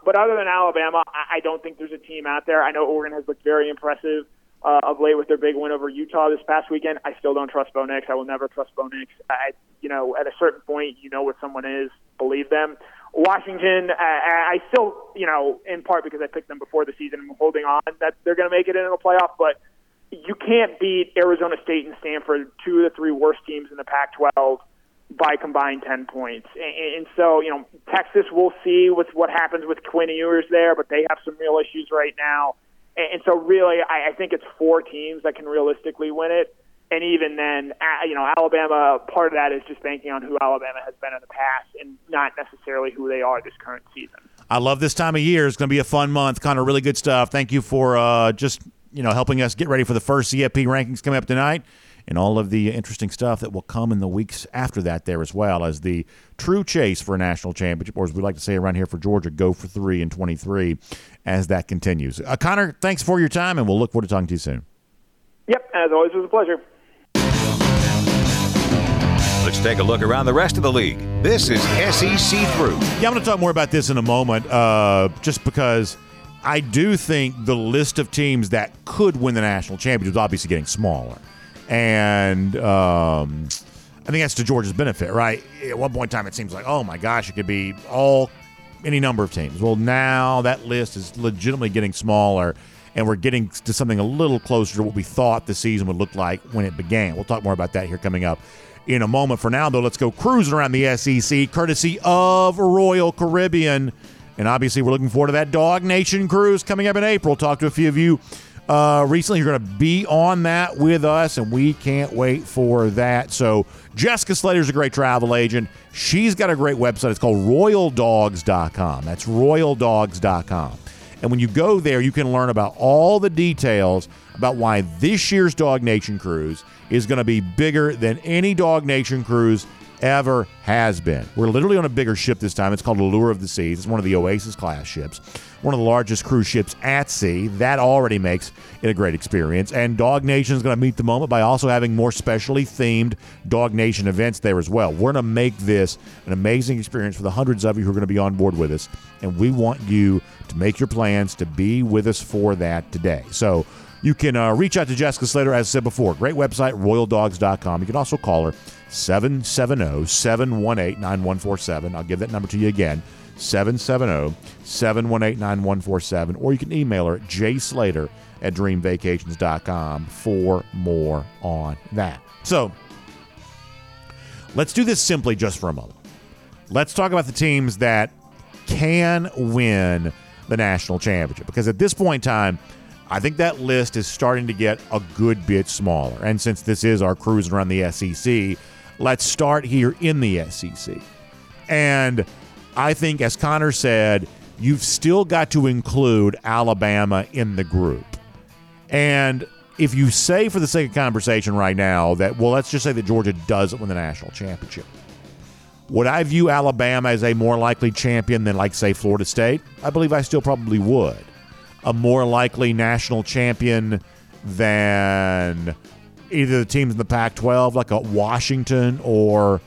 S5: But other than Alabama, I don't think there's a team out there. I know Oregon has looked very impressive uh, of late with their big win over Utah this past weekend. I still don't trust Bo Nix. I will never trust Bo Nix. I, you know, at a certain point, you know what someone is, believe them. Washington, uh, I still, you know, in part because I picked them before the season, I'm holding on that they're going to make it into the playoff, but you can't beat Arizona State and Stanford, two of the three worst teams in the Pac-12, by combined 10 points. And, and so, you know, Texas, we'll see with what happens with Quinn Ewers there, but they have some real issues right now. And so, really, I, I think it's four teams that can realistically win it. And even then, you know, Alabama, part of that is just banking on who Alabama has been in the past and not necessarily who they are this current season.
S3: I love this time of year. It's going to be a fun month. Kind of really good stuff. Thank you for uh, just you know helping us get ready for the first CFP rankings coming up tonight and all of the interesting stuff that will come in the weeks after that there as well as the true chase for a national championship, or as we like to say around here for Georgia, go for three in 23 as that continues. Uh, Connor, thanks for your time, and we'll look forward to talking to you soon.
S5: Yep, as always, it was a pleasure.
S2: Let's take a look around the rest of the league. This is SEC Through.
S3: Yeah, I'm going to talk more about this in a moment, uh, just because I do think the list of teams that could win the national championship is obviously getting smaller. And um, I think that's to Georgia's benefit, right? At one point in time, it seems like, oh my gosh, it could be all any number of teams. Well, now that list is legitimately getting smaller, and we're getting to something a little closer to what we thought the season would look like when it began. We'll talk more about that here coming up in a moment. For now, though, let's go cruising around the SEC, courtesy of Royal Caribbean. And obviously, we're looking forward to that DawgNation cruise coming up in April. Talked to a few of you uh, recently. You're going to be on that with us, and we can't wait for that. So, Jessica Slater's a great travel agent. She's got a great website. It's called royaldogs.com. That's royaldogs.com. And when you go there, you can learn about all the details about why this year's DawgNation cruise is going to be bigger than any DawgNation cruise ever has been. We're literally on a bigger ship this time. It's called the Allure of the Seas. It's one of the Oasis class ships, one of the largest cruise ships at sea. That already makes it a great experience. And DawgNation is going to meet the moment by also having more specially themed DawgNation events there as well. We're going to make this an amazing experience for the hundreds of you who are going to be on board with us. And we want you to make your plans to be with us for that today. So, you can uh, reach out to Jessica Slater, as I said before. Great website, royaldogs.com. You can also call her 770 718 9147. I'll give that number to you again 770 718 9147. Or you can email her at jslater at dreamvacations.com for more on that. So let's do this simply just for a moment. Let's talk about the teams that can win the national championship because at this point in time, I think that list is starting to get a good bit smaller. And since this is our cruise around the SEC, let's start here in the SEC. And I think, as Connor said, you've still got to include Alabama in the group. And if you say, for the sake of conversation right now, that, well, let's just say that Georgia doesn't win the national championship. Would I view Alabama as a more likely champion than, like, say, Florida State? I believe I still probably would a more likely national champion than either the teams in the Pac-12, like a Washington or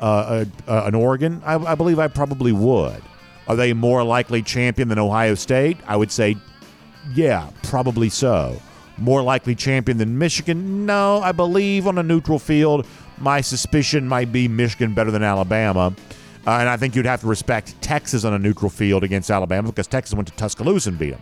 S3: uh, a, a, an Oregon? I, I believe I probably would. Are they more likely champion than Ohio State? I would say, yeah, probably so. More likely champion than Michigan? No, I believe on a neutral field, my suspicion might be Michigan better than Alabama. Uh, and I think you'd have to respect Texas on a neutral field against Alabama because Texas went to Tuscaloosa and beat them.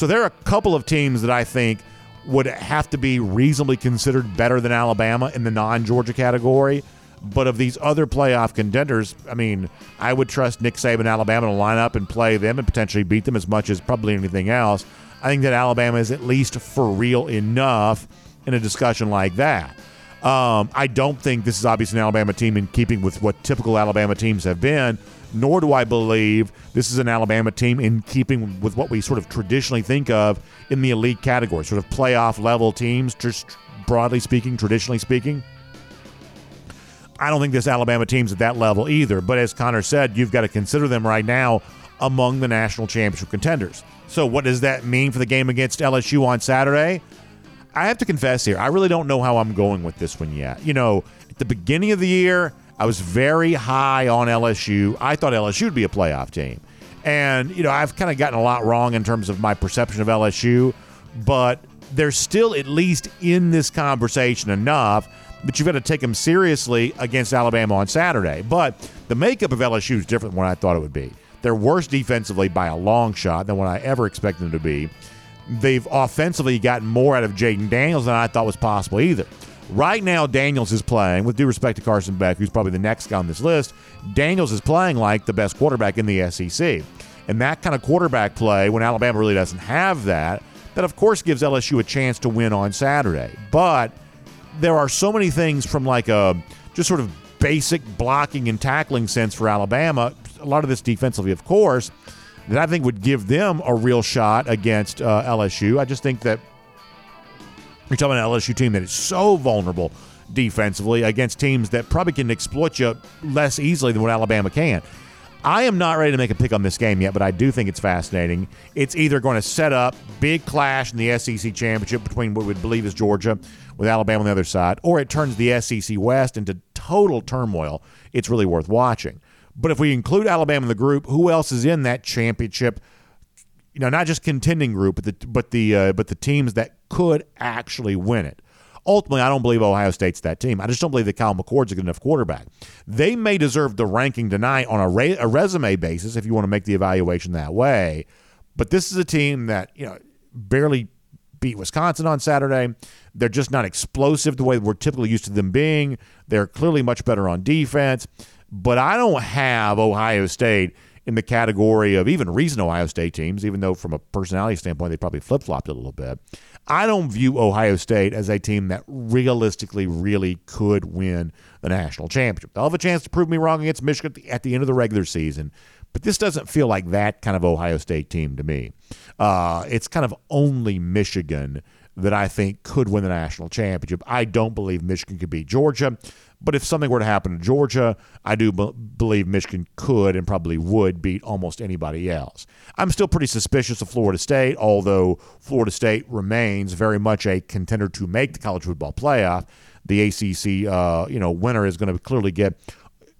S3: So there are a couple of teams that I think would have to be reasonably considered better than Alabama in the non Georgia category. But of these other playoff contenders, I mean, I would trust Nick Saban, Alabama, to line up and play them and potentially beat them as much as probably anything else. I think that Alabama is at least for real enough in a discussion like that. Um, I don't think this is obviously an Alabama team in keeping with what typical Alabama teams have been nor do I believe this is an Alabama team in keeping with what we sort of traditionally think of in the elite category, sort of playoff level teams, just broadly speaking, traditionally speaking. I don't think this Alabama team's at that level either. But as Connor said, you've got to consider them right now among the national championship contenders. So, what does that mean for the game against LSU on Saturday? I have to confess here, I really don't know how I'm going with this one yet. You know, at the beginning of the year, I was very high on LSU. I thought LSU would be a playoff team. And, you know, I've kind of gotten a lot wrong in terms of my perception of LSU, but they're still at least in this conversation enough. But you've got to take them seriously against Alabama on Saturday. But the makeup of LSU is different than what I thought it would be. They're worse defensively by a long shot than what I ever expected them to be. They've offensively gotten more out of Jayden Daniels than I thought was possible either. Right now, Daniels is playing, with due respect to Carson Beck, who's probably the next guy on this list. Daniels is playing like the best quarterback in the SEC. And that kind of quarterback play, when Alabama really doesn't have that, that of course gives LSU a chance to win on Saturday. But there are so many things from like a just sort of basic blocking and tackling sense for Alabama, a lot of this defensively, of course, that I think would give them a real shot against uh, LSU. I just think that you're talking about an LSU team that is so vulnerable defensively against teams that probably can exploit you less easily than what Alabama can. I am not ready to make a pick on this game yet, but I do think it's fascinating. It's either going to set up big clash in the SEC championship between what we believe is Georgia with Alabama on the other side, or it turns the SEC West into total turmoil. It's really worth watching. But if we include Alabama in the group, who else is in that championship? You know, not just contending group, but the but the uh, but the teams that could actually win it ultimately, I don't believe Ohio State's that team. I just don't believe that Kyle McCord's a good enough quarterback. They may deserve the ranking tonight on a, re- a resume basis if you want to make the evaluation that way. But this is a team that you know barely beat Wisconsin on Saturday. They're just not explosive the way we're typically used to them being. They're clearly much better on defense. But I don't have Ohio State in the category of even recent Ohio State teams, even though from a personality standpoint they probably flip flopped a little bit. I don't view Ohio State as a team that realistically really could win the national championship. They'll have a chance to prove me wrong against Michigan at the end of the regular season, but this doesn't feel like that kind of Ohio State team to me. Uh, it's kind of only Michigan that I think could win the national championship. I don't believe Michigan could beat Georgia. But if something were to happen to Georgia, I do b- believe Michigan could and probably would beat almost anybody else. I'm still pretty suspicious of Florida State, although Florida State remains very much a contender to make the college football playoff. The ACC, uh, you know, winner is going to clearly get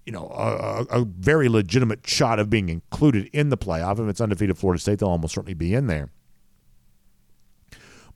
S3: you know, a, a, very legitimate shot of being included in the playoff. If it's undefeated Florida State, they'll almost certainly be in there.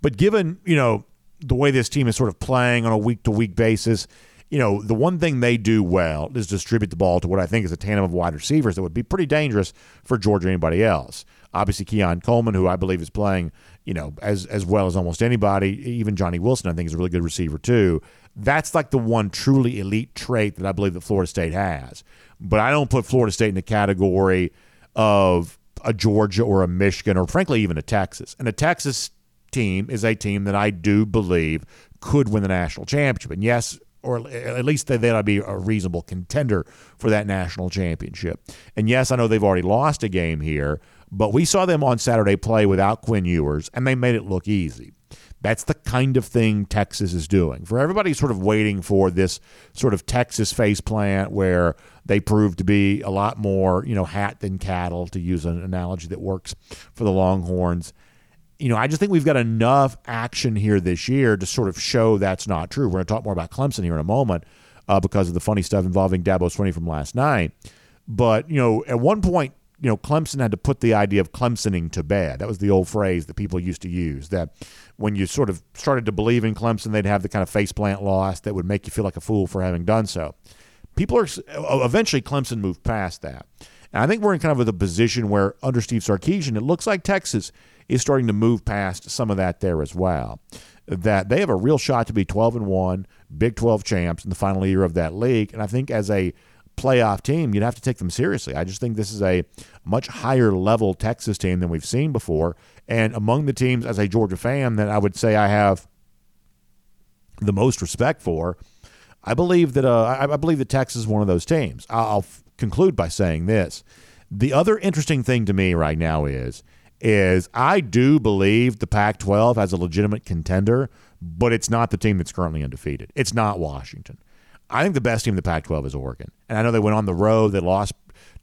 S3: But given, you know, the way this team is sort of playing on a week to week basis, you know, the one thing they do well is distribute the ball to what I think is a tandem of wide receivers that would be pretty dangerous for Georgia or anybody else. Obviously, Keon Coleman, who I believe is playing, you know, as as well as almost anybody, even Johnny Wilson, I think is a really good receiver too. That's like the one truly elite trait that I believe that Florida State has. But I don't put Florida State in the category of a Georgia or a Michigan or frankly even a Texas. And a Texas team is a team that I do believe could win the national championship. And yes, or at least they, they'd be a reasonable contender for that national championship. And yes, I know they've already lost a game here, but we saw them on Saturday play without Quinn Ewers, and they made it look easy. That's the kind of thing Texas is doing. For everybody sort of waiting for this sort of Texas face plant where they prove to be a lot more, you know, hat than cattle, to use an analogy that works for the Longhorns you know, I just think we've got enough action here this year to sort of show that's not true. We're going to talk more about Clemson here in a moment uh, because of the funny stuff involving Dabo Swinney from last night. But, you know, at one point, you know, Clemson had to put the idea of Clemsoning to bed. That was the old phrase that people used to use. That when you sort of started to believe in Clemson, they'd have the kind of faceplant loss that would make you feel like a fool for having done so. People are eventually Clemson moved past that. And I think we're in kind of a position where under Steve Sarkisian, it looks like Texas is starting to move past some of that there as well. That they have a real shot to be 12 and 1, Big 12 champs in the final year of that league. And I think as a playoff team, you'd have to take them seriously. I just think this is a much higher level Texas team than we've seen before. And among the teams, as a Georgia fan, that I would say I have the most respect for, I believe that uh, I, believe that Texas is one of those teams. I'll, I'll f- conclude by saying this: the other interesting thing to me right now is is I do believe the Pac 12 has a legitimate contender, but it's not the team that's currently undefeated. It's not Washington. I think the best team in the Pac 12 is Oregon. And I know they went on the road, they lost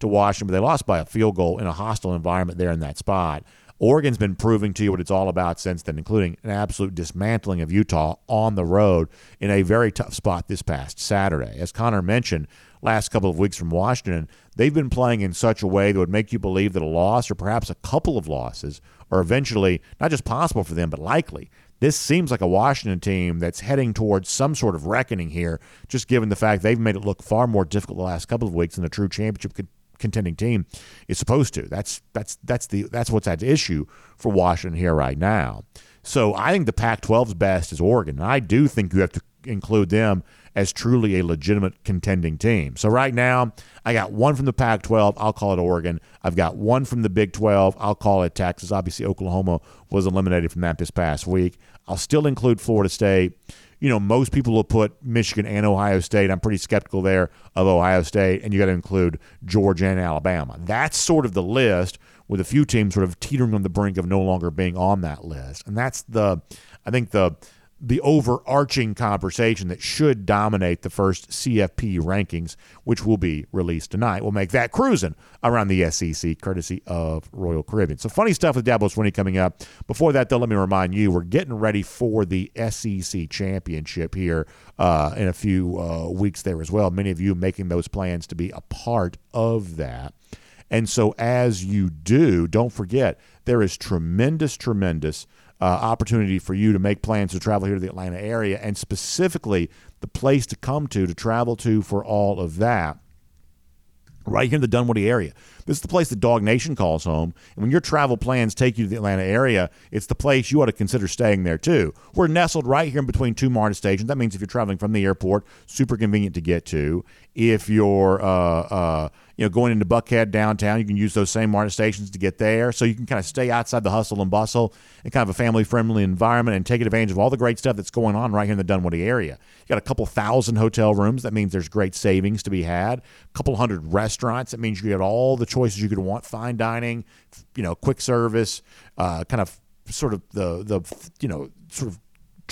S3: to Washington, but they lost by a field goal in a hostile environment there in that spot. Oregon's been proving to you what it's all about since then, including an absolute dismantling of Utah on the road in a very tough spot this past Saturday. As Connor mentioned, last couple of weeks from Washington, they've been playing in such a way that would make you believe that a loss or perhaps a couple of losses are eventually not just possible for them, but likely. This seems like a Washington team that's heading towards some sort of reckoning here, just given the fact they've made it look far more difficult the last couple of weeks than a true championship contending team is supposed to. That's that's that's the that's what's at issue for Washington here right now. So I think the Pac-12's best is Oregon, and I do think you have to include them as truly a legitimate contending team. So right now, I got one from the Pac 12. I'll call it Oregon. I've got one from the Big 12. I'll call it Texas. Obviously, Oklahoma was eliminated from that this past week. I'll still include Florida State. You know, most people will put Michigan and Ohio State. I'm pretty skeptical there of Ohio State, and you got to include Georgia and Alabama. That's sort of the list with a few teams sort of teetering on the brink of no longer being on that list. And that's the, I think the the overarching conversation that should dominate the first CFP rankings, which will be released tonight. We'll make that cruising around the SEC, courtesy of Royal Caribbean. So funny stuff with Dabo Swinney coming up. Before that, though, let me remind you we're getting ready for the SEC championship here uh, in a few uh, weeks there as well. Many of you making those plans to be a part of that. And so, as you do, don't forget there is tremendous, tremendous uh, opportunity for you to make plans to travel here to the Atlanta area, and specifically the place to come to to travel to for all of that right here in the Dunwoody area. This is the place that DawgNation calls home. And when your travel plans take you to the Atlanta area, it's the place you ought to consider staying there too. We're nestled right here in between two MARTA stations. That means if you're traveling from the airport, super convenient to get to. If you're uh, uh, you know, going into Buckhead downtown, you can use those same MARTA stations to get there. So you can kind of stay outside the hustle and bustle and kind of a family friendly environment and take advantage of all the great stuff that's going on right here in the Dunwoody area. You got a couple thousand hotel rooms. That means there's great savings to be had. A couple hundred restaurants. That means you get all the choices you could want fine dining, you know, quick service, uh, kind of sort of the, the, you know, sort of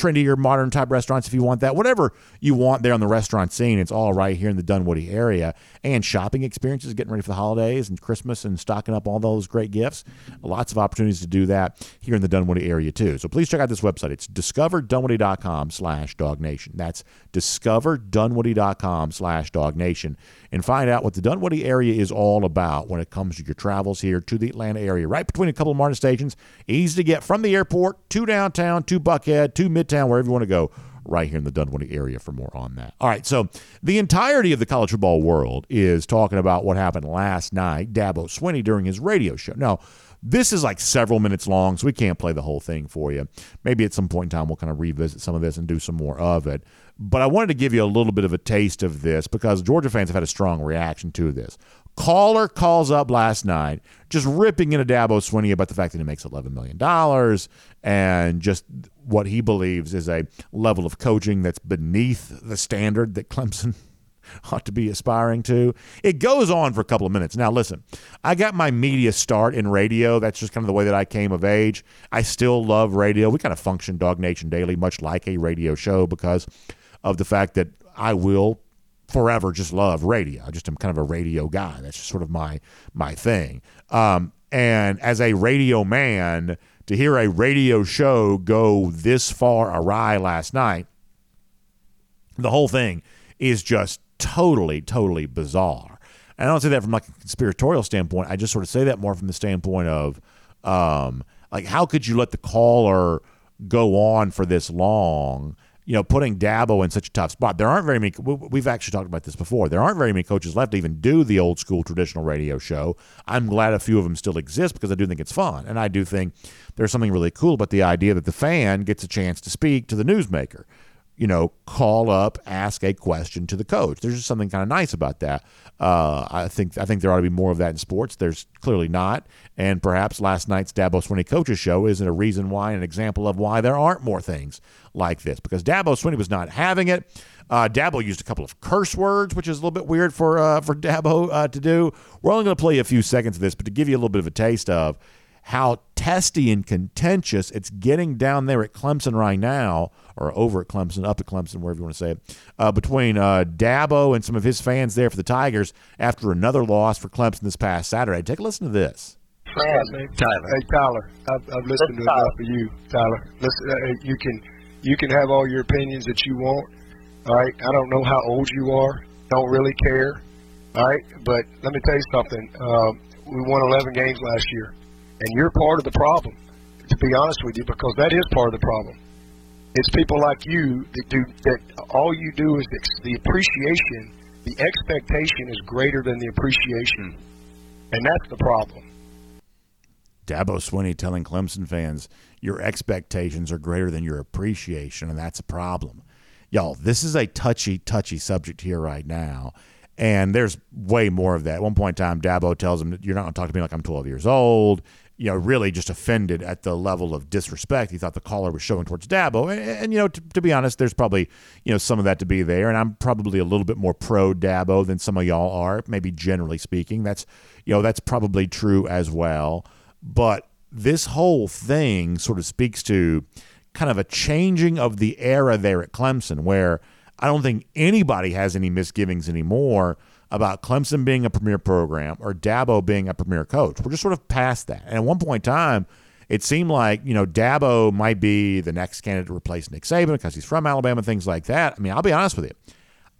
S3: trendier, modern type restaurants if you want that. Whatever you want there on the restaurant scene, it's all right here in the Dunwoody area. And shopping experiences, getting ready for the holidays and Christmas and stocking up all those great gifts. Lots of opportunities to do that here in the Dunwoody area too. So please check out this website. It's discoverdunwoody.com slash dawgnation. That's discoverdunwoody.com slash dawgnation. And find out what the Dunwoody area is all about when it comes to your travels here to the Atlanta area. Right between a couple of MARTA stations. Easy to get from the airport to downtown, to Buckhead, to Midtown, wherever you want to go right here in the Dunwoody area for more on that. All right, so the entirety of the college football world is talking about what happened last night, Dabo Swinney during his radio show. Now, this is like several minutes long, so we can't play the whole thing for you. Maybe at some point in time we'll kind of revisit some of this and do some more of it. But I wanted to give you a little bit of a taste of this because Georgia fans have had a strong reaction to this. Caller calls up last night, just ripping into Dabo Swinney about the fact that he makes $11 million and just what he believes is a level of coaching that's beneath the standard that Clemson ought to be aspiring to. It goes on for a couple of minutes. Now, listen, I got my media start in radio. That's just kind of the way that I came of age. I still love radio. We kind of function DawgNation Daily much like a radio show because of the fact that I will forever just love radio. I just am kind of a radio guy. That's just sort of my my thing. Um, and as a radio man, to hear a radio show go this far awry last night, the whole thing is just totally, totally bizarre. And I don't say that from like a conspiratorial standpoint. I just sort of say that more from the standpoint of um, like how could you let the caller go on for this long? You know, putting Dabo in such a tough spot. There aren't very many. We've actually talked about this before. There aren't very many coaches left to even do the old school traditional radio show. I'm glad a few of them still exist because I do think it's fun, and I do think there's something really cool about the idea that the fan gets a chance to speak to the newsmaker you know, call up, ask a question to the coach. There's just something kind of nice about that. Uh, I think I think there ought to be more of that in sports. There's clearly not, and perhaps last night's Dabo Swinney coaches show isn't a reason why, an example of why there aren't more things like this. Because Dabo Swinney was not having it. Uh, Dabo used a couple of curse words, which is a little bit weird for uh, for Dabo uh, to do. We're only going to play a few seconds of this, but to give you a little bit of a taste of how testy and contentious it's getting down there at Clemson right now, or over at Clemson, up at Clemson, wherever you want to say it, uh, between uh, Dabo and some of his fans there for the Tigers after another loss for Clemson this past Saturday. Take a listen to this.
S6: Man, Tyler. Hey Tyler, I've, I've listened to enough of you, Tyler. Listen, uh, you can you can have all your opinions that you want. All right, I don't know how old you are. Don't really care. All right, but let me tell you something. Um, we won 11 games last year and you're part of the problem. To be honest with you, because that is part of the problem. It's people like you that do that. All you do is the appreciation. The expectation is greater than the appreciation, and that's the problem.
S3: Dabo Swinney telling Clemson fans, "Your expectations are greater than your appreciation, and that's a problem." y'all, this is a touchy, touchy subject here right now. And there's way more of that. At one point in time, Dabo tells him, You're not going to talk to me like I'm 12 years old. You know, really just offended at the level of disrespect he thought the caller was showing towards Dabo. And, and you know, to, to, be honest, there's probably, you know, some of that to be there. And I'm probably a little bit more pro Dabo than some of y'all are, maybe generally speaking. That's, you know, that's probably true as well. But this whole thing sort of speaks to kind of a changing of the era there at Clemson, where I don't think anybody has any misgivings anymore about Clemson being a premier program or Dabo being a premier coach. We're just sort of past that. And at one point in time, it seemed like, you know, Dabo might be the next candidate to replace Nick Saban because he's from Alabama, things like that. I mean, I'll be honest with you.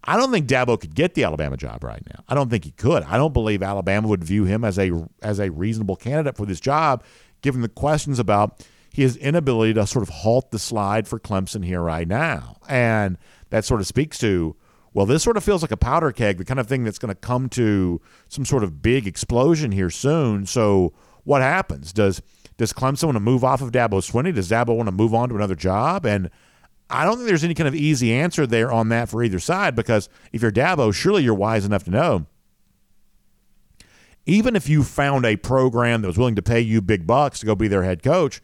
S3: I don't think Dabo could get the Alabama job right now. I don't think he could. I don't believe Alabama would view him as a as a reasonable candidate for this job, given the questions about his inability to sort of halt the slide for Clemson here right now. And that sort of speaks to, well, this sort of feels like a powder keg, the kind of thing that's going to come to some sort of big explosion here soon. So what happens? Does does Clemson want to move off of Dabo Swinney? Does Dabo want to move on to another job? And I don't think there's any kind of easy answer there on that for either side because if you're Dabo, surely you're wise enough to know even if you found a program that was willing to pay you big bucks to go be their head coach,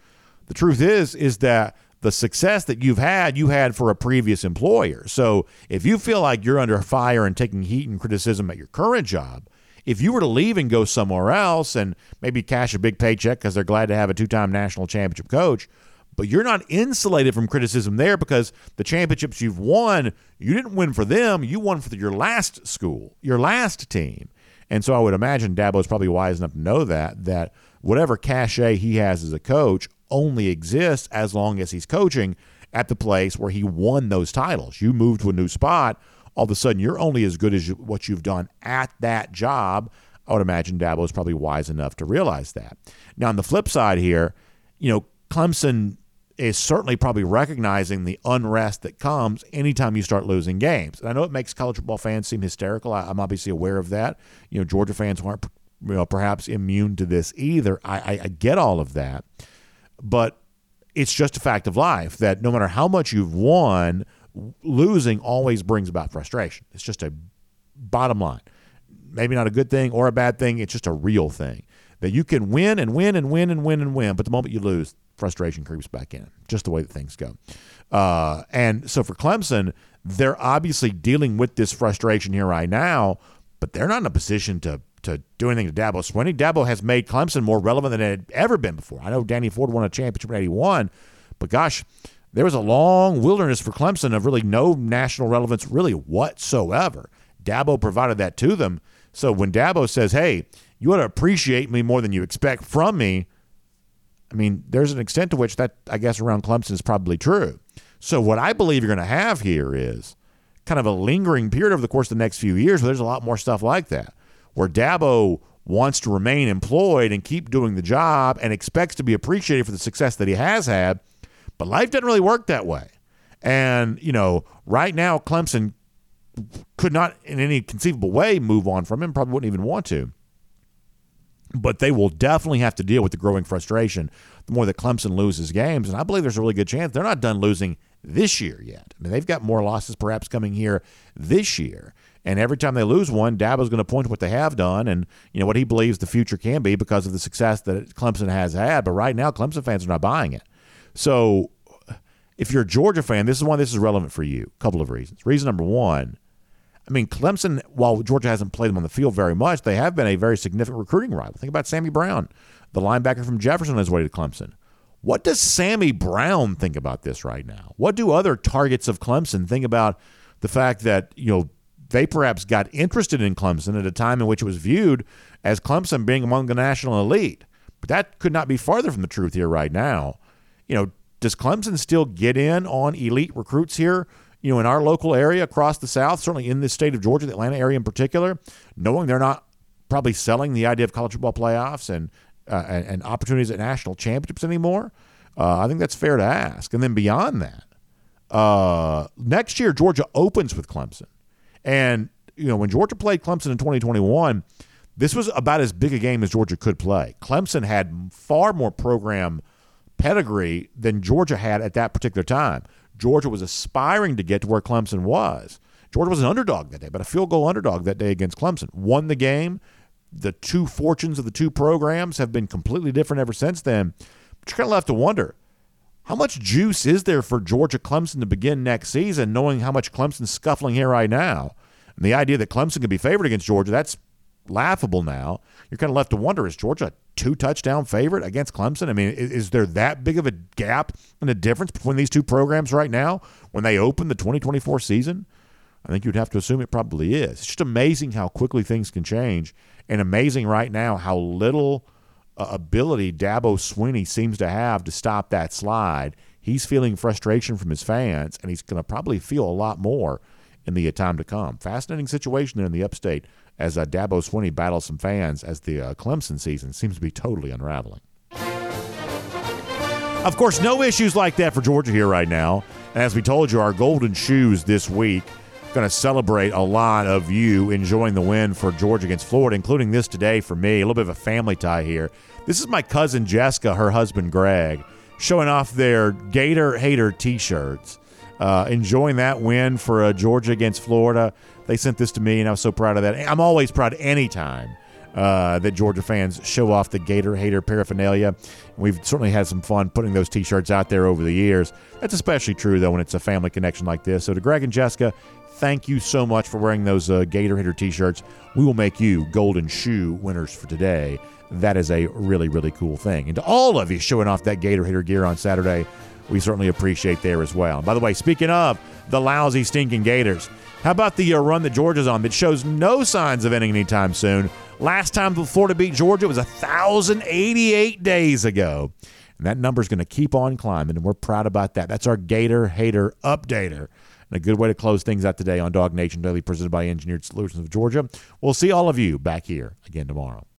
S3: the truth is is that the success that you've had, you had for a previous employer. So if you feel like you're under fire and taking heat and criticism at your current job, if you were to leave and go somewhere else and maybe cash a big paycheck because they're glad to have a two-time national championship coach, but you're not insulated from criticism there because the championships you've won, you didn't win for them, you won for your last school, your last team. And so I would imagine Dabo is probably wise enough to know that that whatever cachet he has as a coach only exists as long as he's coaching at the place where he won those titles. You move to a new spot, all of a sudden you're only as good as what you've done at that job. I would imagine Dabo is probably wise enough to realize that. Now, on the flip side here, you know, Clemson is certainly probably recognizing the unrest that comes anytime you start losing games. And I know it makes college football fans seem hysterical. I, am obviously aware of that. You know, Georgia fans aren't you know, perhaps immune to this either. I, I, I get all of that. But it's just a fact of life that no matter how much you've won, losing always brings about frustration. It's just a bottom line. Maybe not a good thing or a bad thing. It's just a real thing that you can win and win and win and win and win, but the moment you lose, frustration creeps back in. Just the way that things go. Uh, and so for Clemson, they're obviously dealing with this frustration here right now, but they're not in a position to to do anything to Dabo Swinney. Dabo has made Clemson more relevant than it had ever been before. I know Danny Ford won a championship in '81, but gosh, there was a long wilderness for Clemson of really no national relevance, really whatsoever. Dabo provided that to them. So when Dabo says, "Hey, you ought to appreciate me more than you expect from me," I mean, there's an extent to which that I guess around Clemson is probably true. So what I believe you're going to have here is kind of a lingering period over the course of the next few years where there's a lot more stuff like that where Dabo wants to remain employed and keep doing the job and expects to be appreciated for the success that he has had. But life doesn't really work that way. And, you know, right now, Clemson could not in any conceivable way move on from him, probably wouldn't even want to. But they will definitely have to deal with the growing frustration the more that Clemson loses games. And I believe there's a really good chance they're not done losing this year yet. I mean, they've got more losses perhaps coming here this year. And every time they lose one, Dabo's going to point to what they have done and you know what he believes the future can be because of the success that Clemson has had. But right now, Clemson fans are not buying it. So if you're a Georgia fan, this is why this is relevant for you. A couple of reasons. Reason number one, I mean, Clemson, while Georgia hasn't played them on the field very much, they have been a very significant recruiting rival. Think about Sammy Brown, the linebacker from Jefferson on his way to Clemson. What does Sammy Brown think about this right now? What do other targets of Clemson think about the fact that, you know, they perhaps got interested in Clemson at a time in which it was viewed as Clemson being among the national elite. But that could not be farther from the truth here right now. You know, does Clemson still get in on elite recruits here? You know, in our local area across the South, certainly in the state of Georgia, the Atlanta area in particular, knowing they're not probably selling the idea of college football playoffs and uh, and, and, opportunities at national championships anymore. Uh, I think that's fair to ask. And then beyond that, uh, next year Georgia opens with Clemson. And, you know, when Georgia played Clemson in 2021, this was about as big a game as Georgia could play. Clemson had far more program pedigree than Georgia had at that particular time. Georgia was aspiring to get to where Clemson was. Georgia was an underdog that day, but a field goal underdog that day against Clemson. Won the game. The two fortunes of the two programs have been completely different ever since then. But you're kind of left to wonder how much juice is there for Georgia Clemson to begin next season, knowing how much Clemson's scuffling here right now? And the idea that Clemson could be favored against Georgia, that's laughable now. You're kind of left to wonder is Georgia a two touchdown favorite against Clemson? I mean, is, is, there that big of a gap and a difference between these two programs right now when they open the 2024 season? I think you'd have to assume it probably is. It's just amazing how quickly things can change, and amazing right now how little uh, ability Dabo Swinney seems to have to stop that slide. He's feeling frustration from his fans, and he's going to probably feel a lot more in the time to come. Fascinating situation there in the upstate as uh, Dabo Swinney battles some fans as the uh, Clemson season seems to be totally unraveling. Of course, no issues like that for Georgia here right now. And as we told you, our golden shoes this week going to celebrate a lot of you enjoying the win for Georgia against Florida, including this today for me. A little bit of a family tie here. This is my cousin Jessica, her husband Greg, showing off their Gator Hater t shirts. Uh, enjoying that win for uh, Georgia against Florida. They sent this to me, and I was so proud of that. I'm always proud anytime uh, that Georgia fans show off the Gator Hater paraphernalia. We've certainly had some fun putting those t shirts out there over the years. That's especially true, though, when it's a family connection like this. So, to Greg and Jessica, thank you so much for wearing those uh, Gator Hater t shirts. We will make you golden shoe winners for today. That is a really, really cool thing. And to all of you showing off that Gator Hater gear on Saturday, we certainly appreciate there as well. By the way, speaking of the lousy, stinking Gators, how about the uh, run that Georgia's on that shows no signs of ending anytime soon? Last time Florida beat Georgia was 1,088 days ago. And that number is going to keep on climbing, and we're proud about that. That's our Gator Hater Updater. And a good way to close things out today on DawgNation Daily, presented by Engineered Solutions of Georgia. We'll see all of you back here again tomorrow.